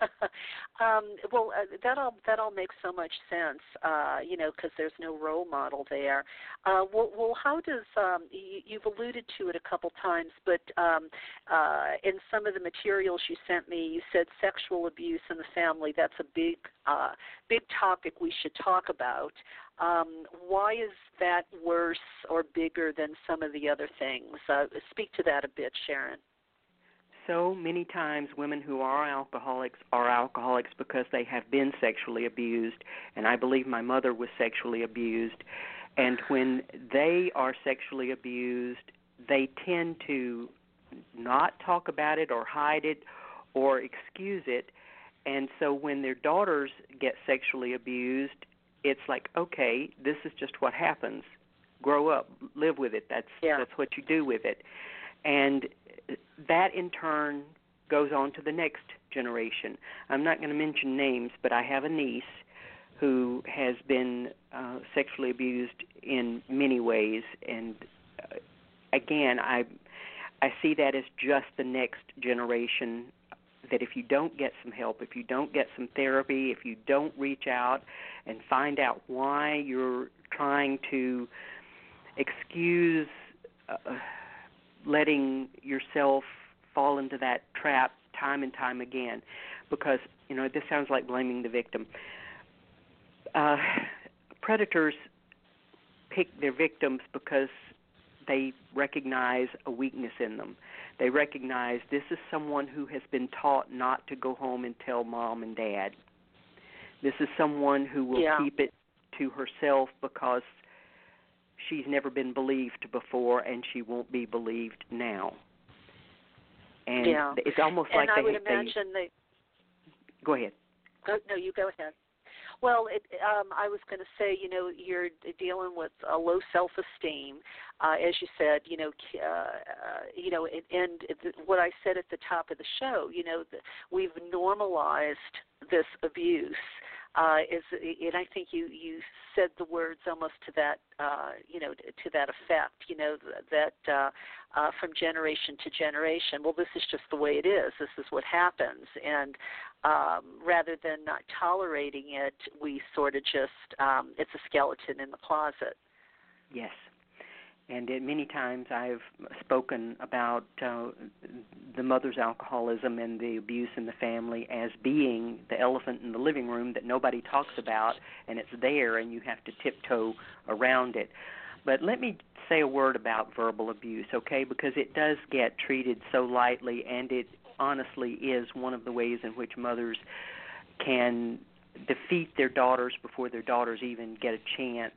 (laughs) um, well, uh, that all that all makes so much sense, uh, you know, because there's no role model there. Uh, well, well, how does um, you, you've alluded to it a couple times, but um, uh, in some of the materials you sent me, you said sexual abuse in the family. That's a big, uh, big topic we should talk about. Um, why is that worse or bigger than some of the other things? Uh, speak to that a bit, Sharon so many times women who are alcoholics are alcoholics because they have been sexually abused and I believe my mother was sexually abused. And when they are sexually abused they tend to not talk about it or hide it or excuse it. And so when their daughters get sexually abused it's like okay this is just what happens. Grow up live with it. That's yeah. that's what you do with it. And that in turn goes on to the next generation. I'm not going to mention names, but I have a niece who has been uh, sexually abused in many ways, and uh, again, I I see that as just the next generation. That if you don't get some help, if you don't get some therapy, if you don't reach out and find out why you're trying to excuse uh, letting yourself fall into that trap time and time again because you know this sounds like blaming the victim. Uh, predators pick their victims because they recognize a weakness in them. They recognize this is someone who has been taught not to go home and tell mom and dad. This is someone who will yeah. keep it to herself because she's never been believed before and she won't be believed now. And yeah. it's almost and like I they, would imagine they, they Go ahead. Go, no, you go ahead. Well, it, um, I was going to say, you know, you're dealing with a low self-esteem, uh, as you said, you know, uh, uh, you know, and, and what I said at the top of the show, you know, we've normalized this abuse, uh, is, and I think you you said the words almost to that, uh, you know, to that effect. You know that uh, uh, from generation to generation. Well, this is just the way it is. This is what happens, and um, rather than not tolerating it, we sort of just um, it's a skeleton in the closet. Yes, and many times I've spoken about uh, the mother's alcoholism and the abuse in the family as being the elephant in the living room that nobody talks about, and it's there, and you have to tiptoe around it. But let me say a word about verbal abuse, okay? Because it does get treated so lightly, and it honestly is one of the ways in which mothers can defeat their daughters before their daughters even get a chance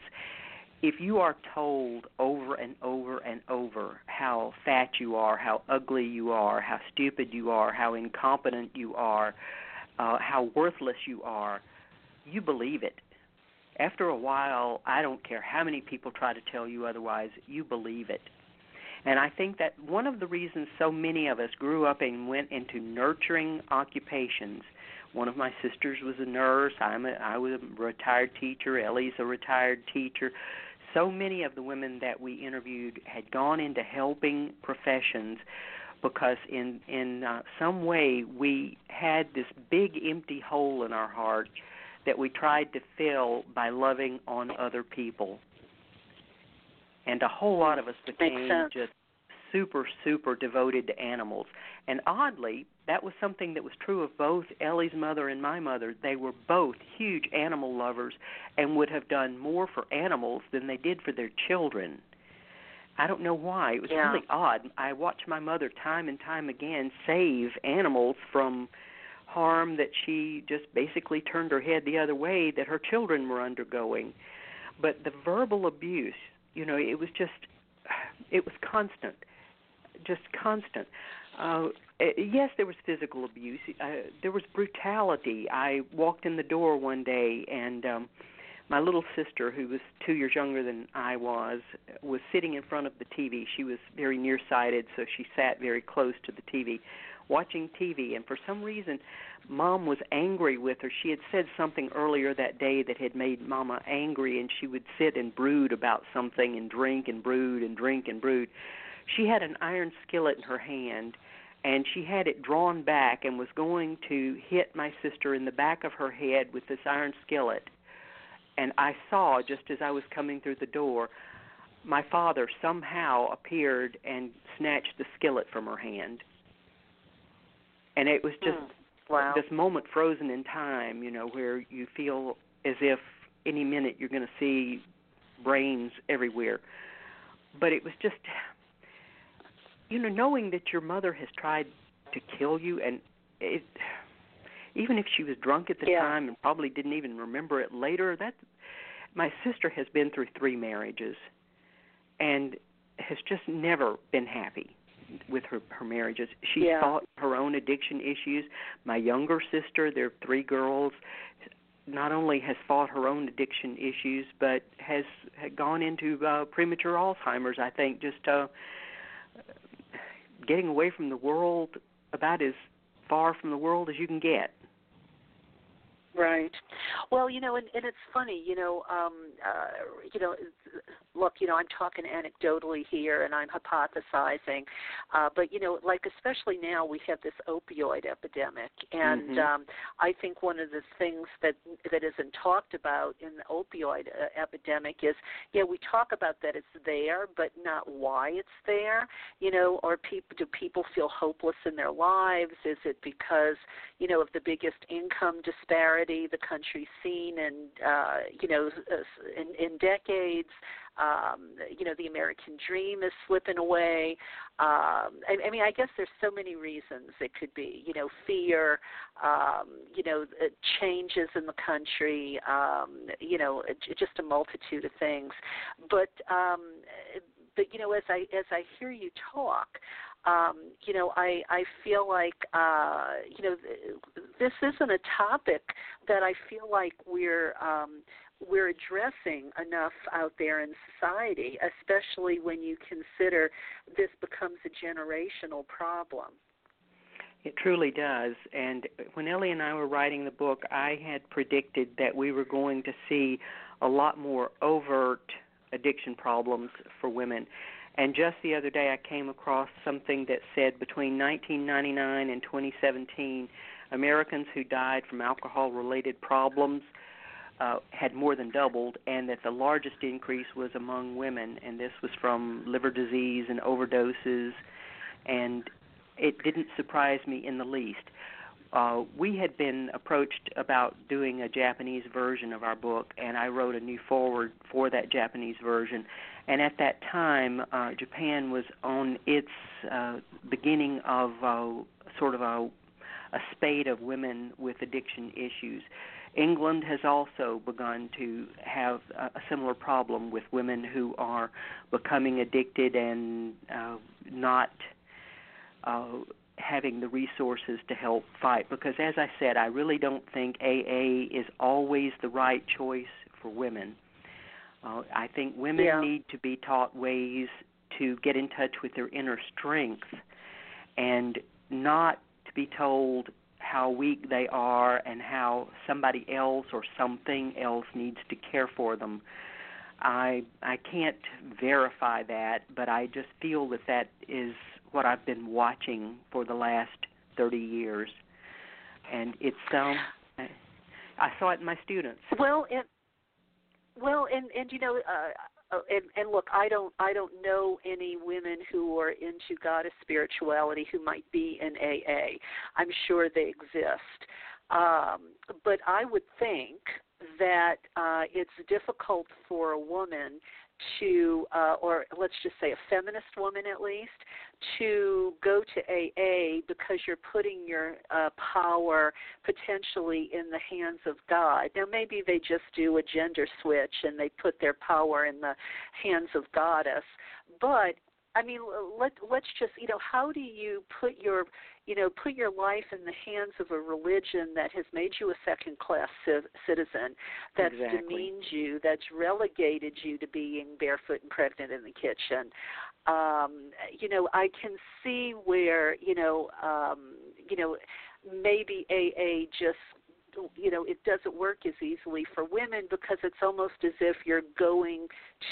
if you are told over and over and over how fat you are, how ugly you are, how stupid you are, how incompetent you are, uh, how worthless you are, you believe it. After a while, I don't care how many people try to tell you otherwise, you believe it. And I think that one of the reasons so many of us grew up and went into nurturing occupations one of my sisters was a nurse. I'm a, I was a retired teacher. Ellie's a retired teacher so many of the women that we interviewed had gone into helping professions because in in uh, some way we had this big empty hole in our heart that we tried to fill by loving on other people. And a whole lot of us became just super super devoted to animals. And oddly, that was something that was true of both Ellie's mother and my mother. They were both huge animal lovers and would have done more for animals than they did for their children. I don't know why. It was yeah. really odd. I watched my mother time and time again save animals from harm that she just basically turned her head the other way that her children were undergoing. But the verbal abuse, you know, it was just (sighs) it was constant. Just constant. Uh, yes, there was physical abuse. Uh, there was brutality. I walked in the door one day, and um, my little sister, who was two years younger than I was, was sitting in front of the TV. She was very nearsighted, so she sat very close to the TV, watching TV. And for some reason, Mom was angry with her. She had said something earlier that day that had made Mama angry, and she would sit and brood about something and drink and brood and drink and brood. She had an iron skillet in her hand and she had it drawn back and was going to hit my sister in the back of her head with this iron skillet. And I saw, just as I was coming through the door, my father somehow appeared and snatched the skillet from her hand. And it was just mm. wow. this moment frozen in time, you know, where you feel as if any minute you're going to see brains everywhere. But it was just you know, knowing that your mother has tried to kill you, and it, even if she was drunk at the yeah. time and probably didn't even remember it later, that my sister has been through three marriages, and has just never been happy with her her marriages. She's yeah. fought her own addiction issues. My younger sister, there are three girls, not only has fought her own addiction issues, but has had gone into uh, premature Alzheimer's. I think just uh, getting away from the world about as far from the world as you can get. Right. Well, you know, and, and it's funny, you know, um, uh, you know, look, you know, I'm talking anecdotally here and I'm hypothesizing, uh, but you know, like especially now we have this opioid epidemic, and mm-hmm. um, I think one of the things that that isn't talked about in the opioid uh, epidemic is, yeah, we talk about that it's there, but not why it's there. You know, or people do people feel hopeless in their lives? Is it because you know of the biggest income disparity the country's seen, and uh, you know, in, in decades? um, you know the American dream is slipping away. Um, I, I mean, I guess there's so many reasons it could be. You know, fear. Um, you know, changes in the country. Um, you know, just a multitude of things. But um, but you know, as I as I hear you talk, um, you know, I I feel like uh, you know this isn't a topic that I feel like we're um, we're addressing enough out there in society, especially when you consider this becomes a generational problem. It truly does. And when Ellie and I were writing the book, I had predicted that we were going to see a lot more overt addiction problems for women. And just the other day, I came across something that said between 1999 and 2017, Americans who died from alcohol related problems uh, had more than doubled, and that the largest increase was among women, and this was from liver disease and overdoses, and it didn't surprise me in the least. Uh, we had been approached about doing a Japanese version of our book, and I wrote a new foreword for that Japanese version. And at that time, uh, Japan was on its uh, beginning of uh, sort of a, a spate of women with addiction issues. England has also begun to have a, a similar problem with women who are becoming addicted and uh, not uh, having the resources to help fight. Because, as I said, I really don't think AA is always the right choice for women. Uh, I think women yeah. need to be taught ways to get in touch with their inner strength and not to be told how weak they are and how somebody else or something else needs to care for them. I I can't verify that, but I just feel that that is what I've been watching for the last 30 years, and it's um I saw it in my students. Well, and well, and and you know, uh, uh, and and look, I don't I don't know any women who are into goddess spirituality who might be in AA. I'm sure they exist, um, but I would think that uh, it's difficult for a woman to, uh, or let's just say a feminist woman at least, to go to AA because you're putting your uh, power potentially in the hands of God. Now, maybe they just do a gender switch and they put their power in the hands of Goddess, but I mean, let let's just you know, how do you put your you know put your life in the hands of a religion that has made you a second class citizen, that's exactly. demeaned you, that's relegated you to being barefoot and pregnant in the kitchen? Um, you know, I can see where you know um, you know maybe AA just you know it doesn't work as easily for women because it's almost as if you're going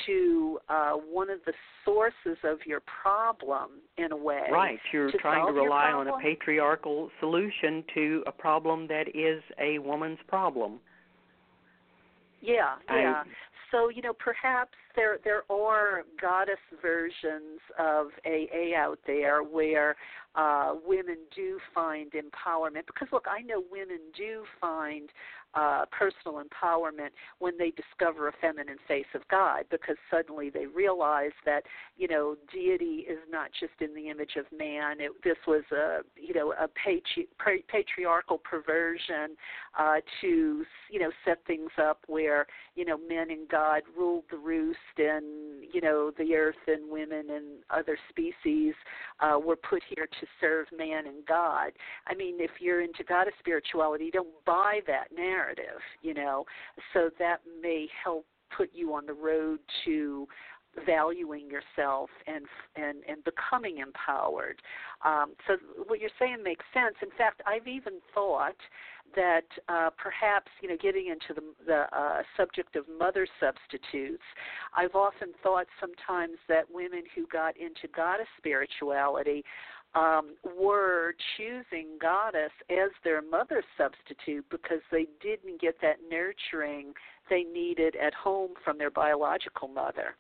to uh, one of the sources of your problem in a way. Right, you're to trying to rely on a patriarchal solution to a problem that is a woman's problem. Yeah, yeah. So you know perhaps there there are goddess versions of AA out there where uh, women do find empowerment. Because look I know women do find uh, personal empowerment when they discover a feminine face of God because suddenly they realize that you know deity is not just in the image of man. It, this was a you know a patri- patriarchal perversion uh, to you know set things up where you know men and God ruled the roost and you know the earth and women and other species uh, were put here to serve man and God. I mean, if you're into goddess spirituality, don't buy that narrative narrative, you know, so that may help put you on the road to valuing yourself and and and becoming empowered. Um, so what you're saying makes sense. In fact, I've even thought that uh, perhaps you know getting into the, the uh, subject of mother substitutes, I've often thought sometimes that women who got into goddess spirituality um, were choosing goddess as their mother substitute because they didn't get that nurturing they needed at home from their biological mother.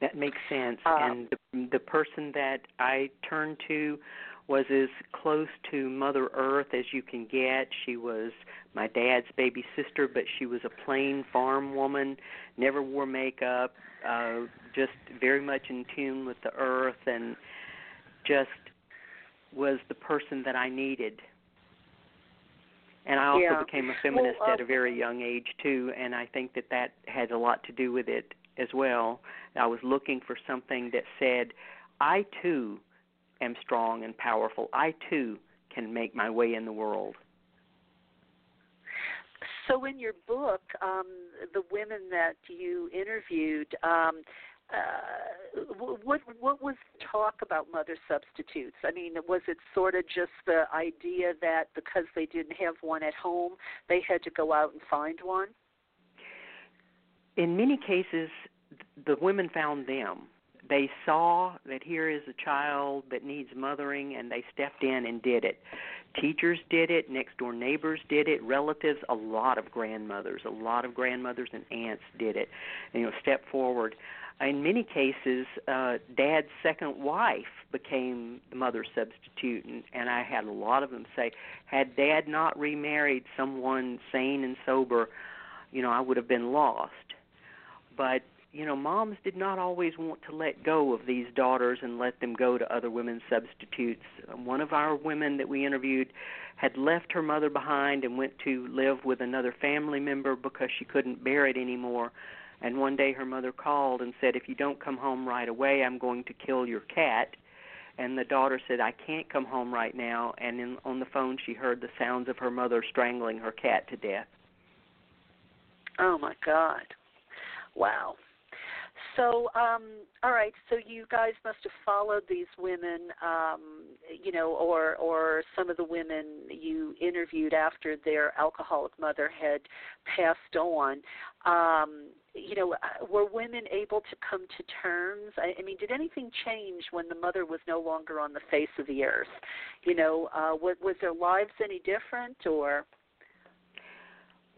That makes sense. Um, and the, the person that I turned to was as close to Mother Earth as you can get. She was my dad's baby sister, but she was a plain farm woman, never wore makeup, uh, just very much in tune with the earth and just was the person that I needed. And I also yeah. became a feminist well, uh, at a very young age too, and I think that that had a lot to do with it as well. I was looking for something that said, I too am strong and powerful. I too can make my way in the world. So, in your book, um, the women that you interviewed, um, uh, what what was talk about mother substitutes? I mean, was it sort of just the idea that because they didn't have one at home, they had to go out and find one? In many cases, the women found them. They saw that here is a child that needs mothering, and they stepped in and did it. Teachers did it, next door neighbors did it, relatives, a lot of grandmothers, a lot of grandmothers and aunts did it. You know, step forward in many cases, uh, dad's second wife became the mother substitute, and, and I had a lot of them say, had dad not remarried someone sane and sober, you know, I would have been lost. But you know, moms did not always want to let go of these daughters and let them go to other women's substitutes. Um, one of our women that we interviewed had left her mother behind and went to live with another family member because she couldn't bear it anymore. And one day her mother called and said, If you don't come home right away, I'm going to kill your cat. And the daughter said, I can't come home right now. And in, on the phone, she heard the sounds of her mother strangling her cat to death. Oh, my God. Wow. So, um, all right. So you guys must have followed these women, um, you know, or or some of the women you interviewed after their alcoholic mother had passed on. Um, you know, uh, were women able to come to terms? I, I mean, did anything change when the mother was no longer on the face of the earth? You know, uh, was, was their lives any different, or?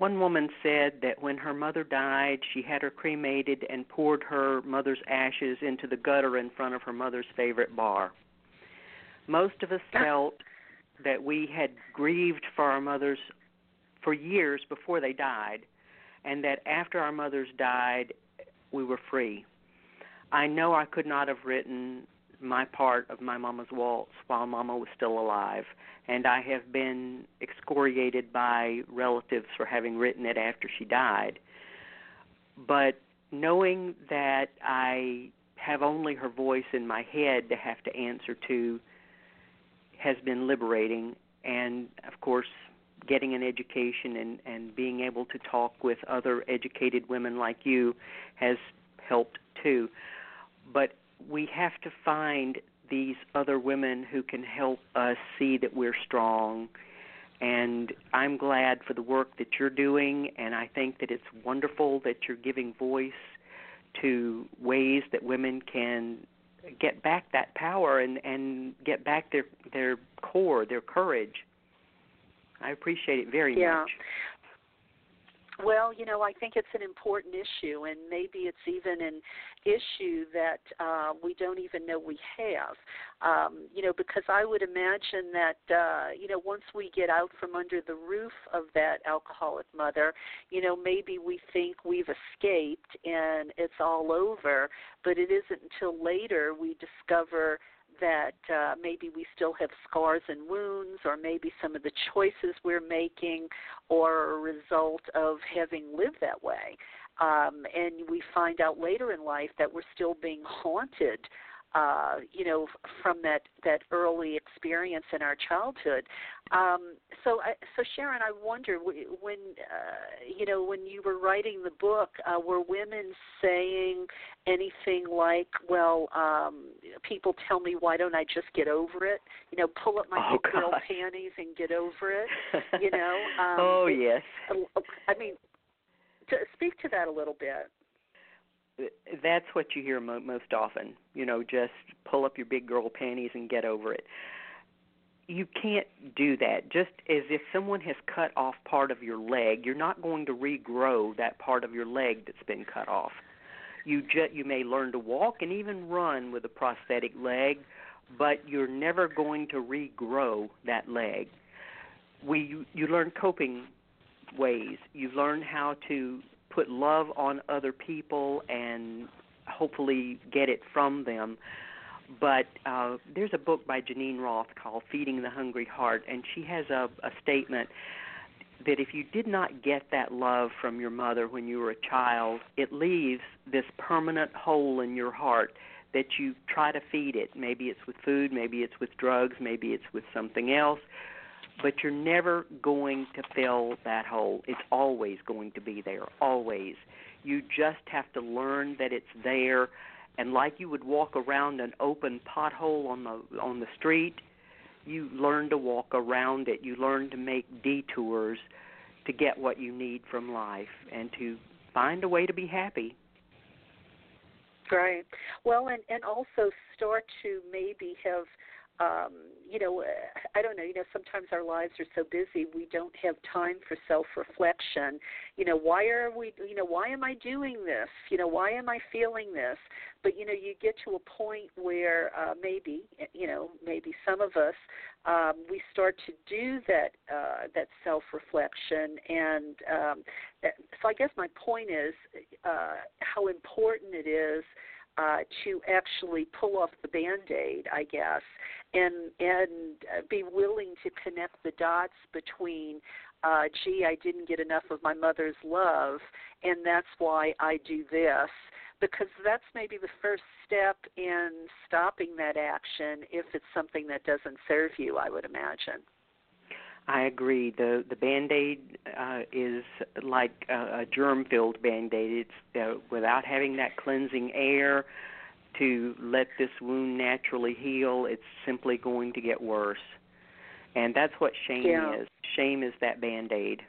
One woman said that when her mother died, she had her cremated and poured her mother's ashes into the gutter in front of her mother's favorite bar. Most of us felt that we had grieved for our mothers for years before they died, and that after our mothers died, we were free. I know I could not have written my part of my mama's waltz while mama was still alive. And I have been excoriated by relatives for having written it after she died. But knowing that I have only her voice in my head to have to answer to has been liberating. And of course getting an education and and being able to talk with other educated women like you has helped too. But we have to find these other women who can help us see that we're strong. And I'm glad for the work that you're doing, and I think that it's wonderful that you're giving voice to ways that women can get back that power and and get back their their core, their courage. I appreciate it very yeah. much. Well, you know, I think it's an important issue, and maybe it's even an issue that uh, we don't even know we have. Um, you know, because I would imagine that, uh, you know, once we get out from under the roof of that alcoholic mother, you know, maybe we think we've escaped and it's all over, but it isn't until later we discover that uh, maybe we still have scars and wounds, or maybe some of the choices we're making are a result of having lived that way. Um, and we find out later in life that we're still being haunted uh, you know, from that that early experience in our childhood. Um, so, I, so Sharon, I wonder when uh, you know when you were writing the book, uh, were women saying anything like, "Well, um, people tell me why don't I just get over it? You know, pull up my oh, girl panties and get over it." (laughs) You know. Um, oh yes. I mean, to speak to that a little bit that's what you hear mo- most often. You know, just pull up your big girl panties and get over it. You can't do that. Just as if someone has cut off part of your leg, you're not going to regrow that part of your leg that's been cut off. You ju- you may learn to walk and even run with a prosthetic leg, but you're never going to regrow that leg. We you, you learn coping ways. You learn how to put love on other people and hopefully get it from them. But uh, there's a book by Geneen Roth called Feeding the Hungry Heart, and she has a, a statement that if you did not get that love from your mother when you were a child, it leaves this permanent hole in your heart that you try to feed it. Maybe it's with food, maybe it's with drugs, maybe it's with something else, but you're never going to fill that hole. It's always going to be there, always. You just have to learn that it's there and like you would walk around an open pothole on the on the street, you learn to walk around it. You learn to make detours to get what you need from life and to find a way to be happy. Right. Well, and and also start to maybe have um, you know, I don't know, you know, sometimes our lives are so busy we don't have time for self reflection. You know, why are we you know, why am I doing this? You know, why am I feeling this? But you know, you get to a point where uh maybe, you know, maybe some of us um we start to do that uh that self reflection and um so I guess my point is uh how important it is uh, to actually pull off the band-aid, I guess, and and uh, be willing to connect the dots between uh gee i didn't get enough of my mother's love and that's why i do this because that's maybe the first step in stopping that action if it's something that doesn't serve you i would imagine I agree. The the band aid uh, is like a, a germ filled band aid. It's uh, without having that cleansing air to let this wound naturally heal. It's simply going to get worse, and that's what shame yeah. is. Shame is that band aid.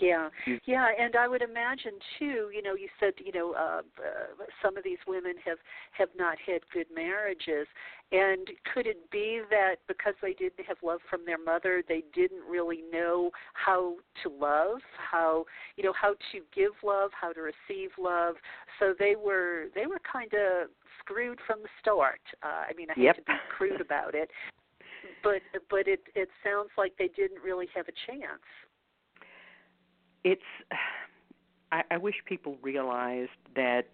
Yeah, yeah, and I would imagine too. You know, you said you know uh, uh, some of these women have have not had good marriages, and could it be that because they didn't have love from their mother, they didn't really know how to love, how you know how to give love, how to receive love, so they were they were kind of screwed from the start. Uh, I mean, I yep. to be crude about it, but but it it sounds like they didn't really have a chance it's (sighs) I, I wish people realized that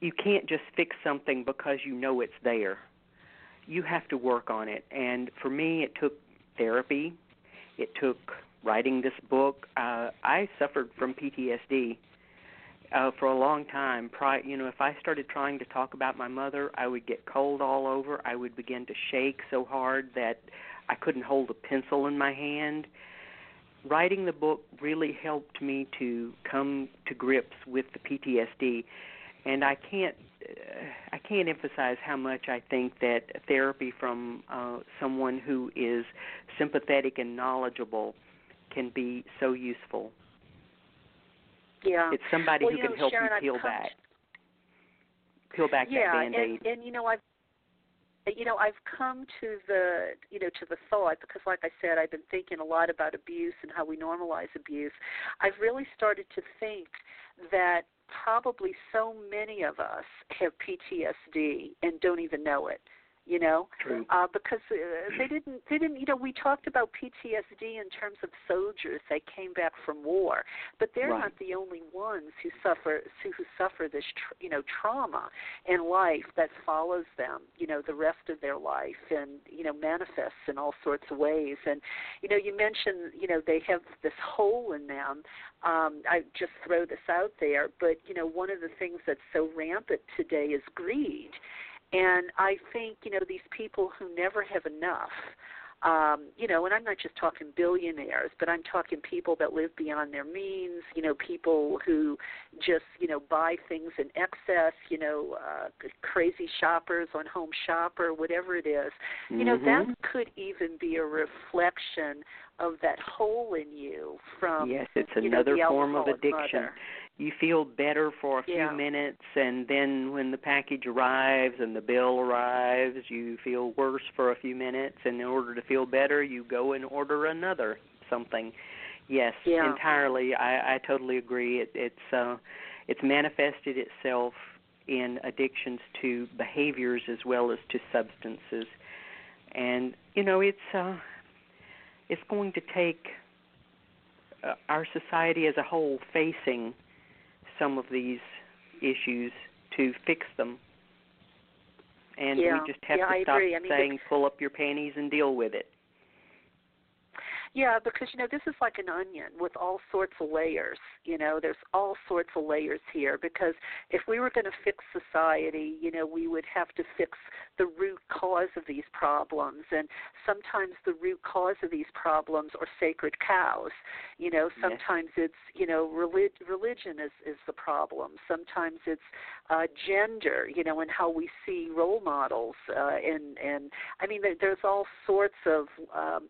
you can't just fix something because you know it's there. You have to work on it. And for me, it took therapy. It took writing this book. Uh, I suffered from PTSD uh, for a long time. Pri- you know, if I started trying to talk about my mother, I would get cold all over. I would begin to shake so hard that I couldn't hold a pencil in my hand writing the book really helped me to come to grips with the PTSD, and I can't uh, I can't emphasize how much I think that therapy from uh, someone who is sympathetic and knowledgeable can be so useful. Yeah, it's somebody well, who can know, help Sharon, you peel I've back, peel back yeah, that band-aid. and and you know I've you know i've come to the you know to the thought because like i said i've been thinking a lot about abuse and how we normalize abuse. I've really started to think that probably so many of us have ptsd and don't even know it you know True. uh because uh, they didn't they didn't you know we talked about PTSD in terms of soldiers that came back from war but they're right. not the only ones who suffer who, who suffer this tr- you know trauma in life that follows them you know the rest of their life and you know manifests in all sorts of ways and you know you mentioned you know they have this hole in them um I just throw this out there but you know one of the things that's so rampant today is greed and I think, you know, these people who never have enough, um, you know, and I'm not just talking billionaires, but I'm talking people that live beyond their means, you know, people who just, you know, buy things in excess, you know, uh, crazy shoppers on Home Shopper, whatever it is. Mm-hmm. You know, that could even be a reflection of that hole in you from yes, it's you another know, form of addiction. Mother you feel better for a few yeah. minutes and then when the package arrives and the bill arrives you feel worse for a few minutes and in order to feel better you go and order another something yes yeah. entirely i i totally agree it it's uh it's manifested itself in addictions to behaviors as well as to substances and you know it's uh it's going to take uh, our society as a whole facing some of these issues to fix them. And yeah. we just have yeah, to I stop. I mean, saying pull up your panties and deal with it. Yeah, because you know this is like an onion with all sorts of layers. You know, there's all sorts of layers here. Because if we were going to fix society, you know, we would have to fix the root cause of these problems. And sometimes the root cause of these problems are sacred cows. You know sometimes yes. it's you know relig- religion is is the problem. Sometimes it's uh gender you know and how we see role models uh and and i mean there's all sorts of um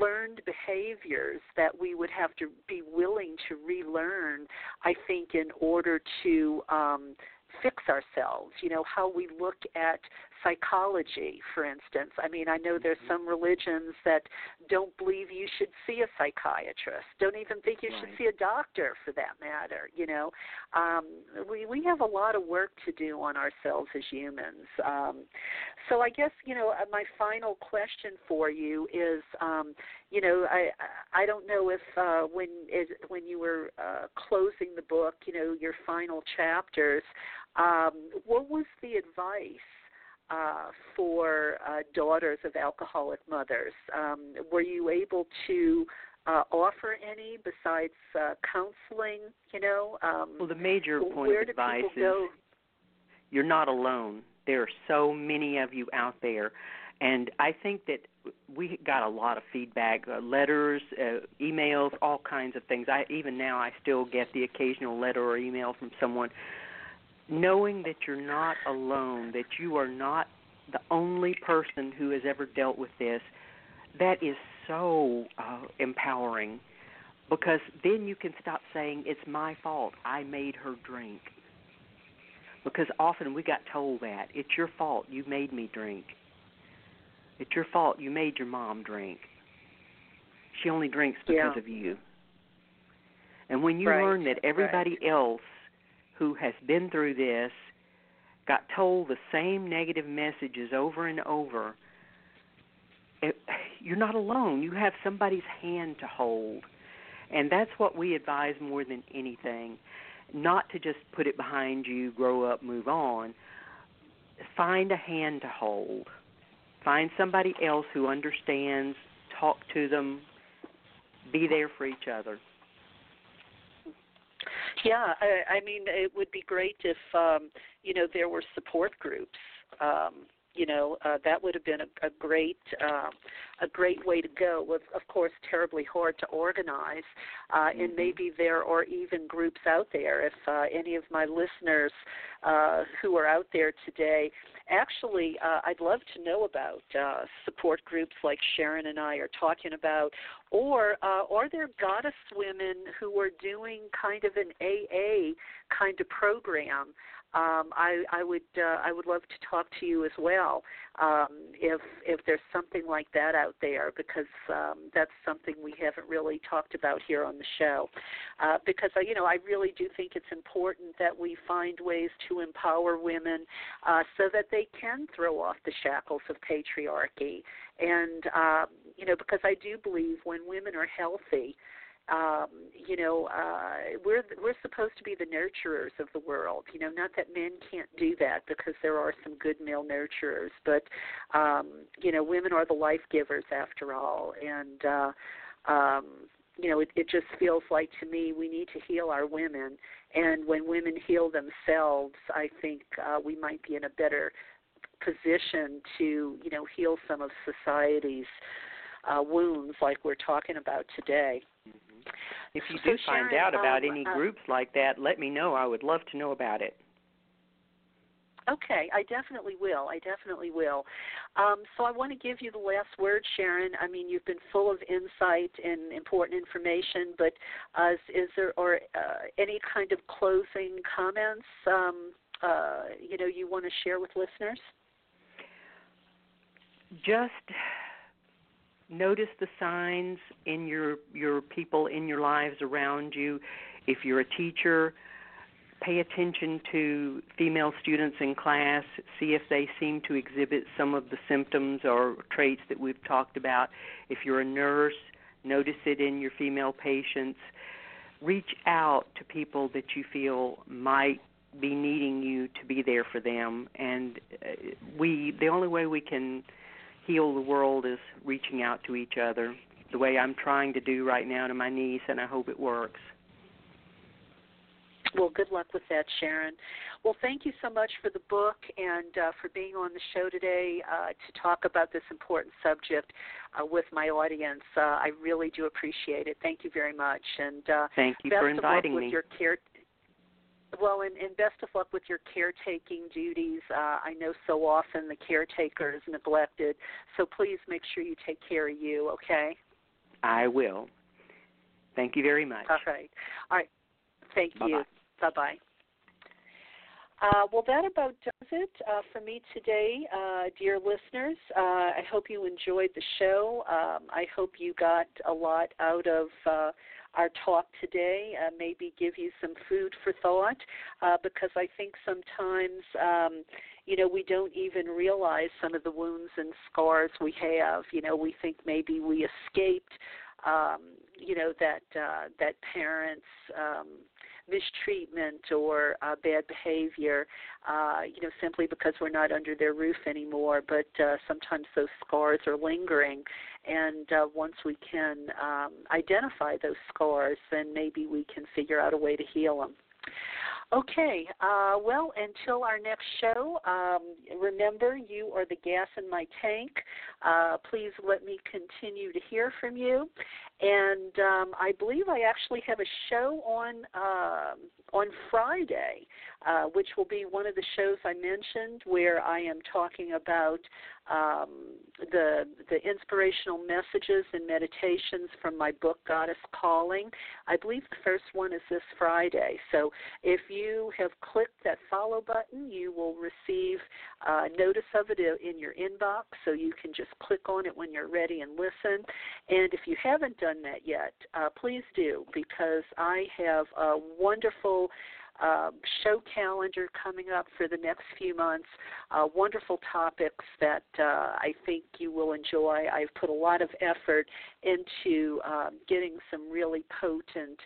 learned behaviors that we would have to be willing to relearn i think in order to um fix ourselves. You know how we look at psychology, for instance. I mean, I know there's mm-hmm. some religions that don't believe you should see a psychiatrist, don't even think you right. should see a doctor for that matter. You know, um, we we have a lot of work to do on ourselves as humans. Um, so I guess you know uh, my final question for you is, um, you know, I I don't know if uh, when when you were uh, closing the book, you know, your final chapters, um, what was the advice uh, for uh, daughters of alcoholic mothers. Um, were you able to uh, offer any besides uh, counseling? You know, um, well, the major point of advice is go? you're not alone. There are so many of you out there, and I think that we got a lot of feedback, uh, letters, uh, emails, all kinds of things. I even now I still get the occasional letter or email from someone knowing that you're not alone, that you are not the only person who has ever dealt with this, that is so uh, empowering because then you can stop saying it's my fault. I made her drink. Because often we got told that it's your fault. You made me drink. It's your fault. You made your mom drink. She only drinks because yeah. of you. And when you right. learn that everybody right. else who has been through this got told the same negative messages over and over, it, (laughs) you're not alone. You have somebody's hand to hold. And that's what we advise more than anything. Not to just put it behind you, grow up, move on. Find a hand to hold. Find somebody else who understands, talk to them, be there for each other. Yeah, I, I mean, it would be great if um, you know there were support groups. Um, you know, uh, that would have been a, a great um, a great way to go. Was of course terribly hard to organize, uh, mm-hmm. and maybe there are even groups out there. If uh, any of my listeners uh, who are out there today, actually, uh, I'd love to know about uh, support groups like Sharon and I are talking about, or uh, are there goddess women who are doing kind of an AA kind of program? Um, I, I would uh, I would love to talk to you as well um, if if there's something like that out there because um, that's something we haven't really talked about here on the show. Uh, because uh, you know I really do think it's important that we find ways to empower women uh, so that they can throw off the shackles of patriarchy. And uh, you know because I do believe when women are healthy um, you know, uh, we're we're supposed to be the nurturers of the world. You know, not that men can't do that because there are some good male nurturers, but um, you know, women are the life givers after all, and uh, um, you know, it, it just feels like to me we need to heal our women, and when women heal themselves, I think uh, we might be in a better position to you know heal some of society's uh, wounds like we're talking about today. If you so do Sharon, find out about um, any uh, groups like that, let me know. I would love to know about it. Okay, I definitely will. I definitely will. Um, so I want to give you the last word, Sharon. I mean, you've been full of insight and important information, but uh, is, is there or uh, any kind of closing comments um, uh, you know you want to share with listeners? Just notice the signs in your your people in your lives around you. If you're a teacher, pay attention to female students in class, see if they seem to exhibit some of the symptoms or traits that we've talked about. If you're a nurse, notice it in your female patients. Reach out to people that you feel might be needing you to be there for them and uh, we the only way we can heal the world is reaching out to each other the way I'm trying to do right now to my niece, and I hope it works. Well, good luck with that, Sharon. Well, thank you so much for the book and uh, for being on the show today uh, to talk about this important subject uh, with my audience. Uh, I really do appreciate it. Thank you very much. And uh, thank you for inviting me. With your care- well, and, and best of luck with your caretaking duties. Uh, I know so often the caretaker is neglected, so please make sure you take care of you. Okay. I will. Thank you very much. All right. All right. Thank Bye-bye. you. Bye bye. Uh, well, that about does it uh, for me today, uh, dear listeners. Uh, I hope you enjoyed the show. Um, I hope you got a lot out of uh, our talk today. Uh, maybe give you some food for thought, uh, because I think sometimes, um, you know, we don't even realize some of the wounds and scars we have. You know, we think maybe we escaped. Um, you know that uh, that parents. Um, mistreatment or uh, bad behavior, uh, you know, simply because we're not under their roof anymore. But uh, sometimes those scars are lingering, and uh, once we can um, identify those scars, then maybe we can figure out a way to heal them. Okay, uh, well, until our next show, um, remember you are the gas in my tank. Uh, please let me continue to hear from you. And um, I believe I actually have a show on uh, on Friday, uh, which will be one of the shows I mentioned, where I am talking about um, the the inspirational messages and meditations from my book Goddess Calling. I believe the first one is this Friday. So if you have clicked that follow button, you will receive uh, notice of it in your inbox. So you can just click on it when you're ready and listen. And if you haven't done that yet, uh, please do because I have a wonderful uh, show calendar coming up for the next few months. Uh, wonderful topics that uh, I think you will enjoy. I've put a lot of effort into um, getting some really potent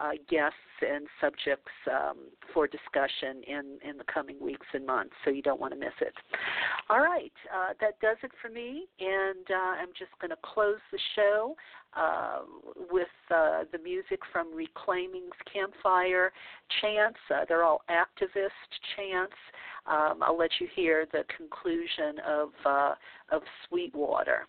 uh, guests and subjects um, for discussion in, in the coming weeks and months, so you don't want to miss it. All right, uh, that does it for me, and uh, I'm just going to close the show uh, with uh, the music from Reclaiming's Campfire chants. Uh, they're all activist chants. Um, I'll let you hear the conclusion of of Sweetwater.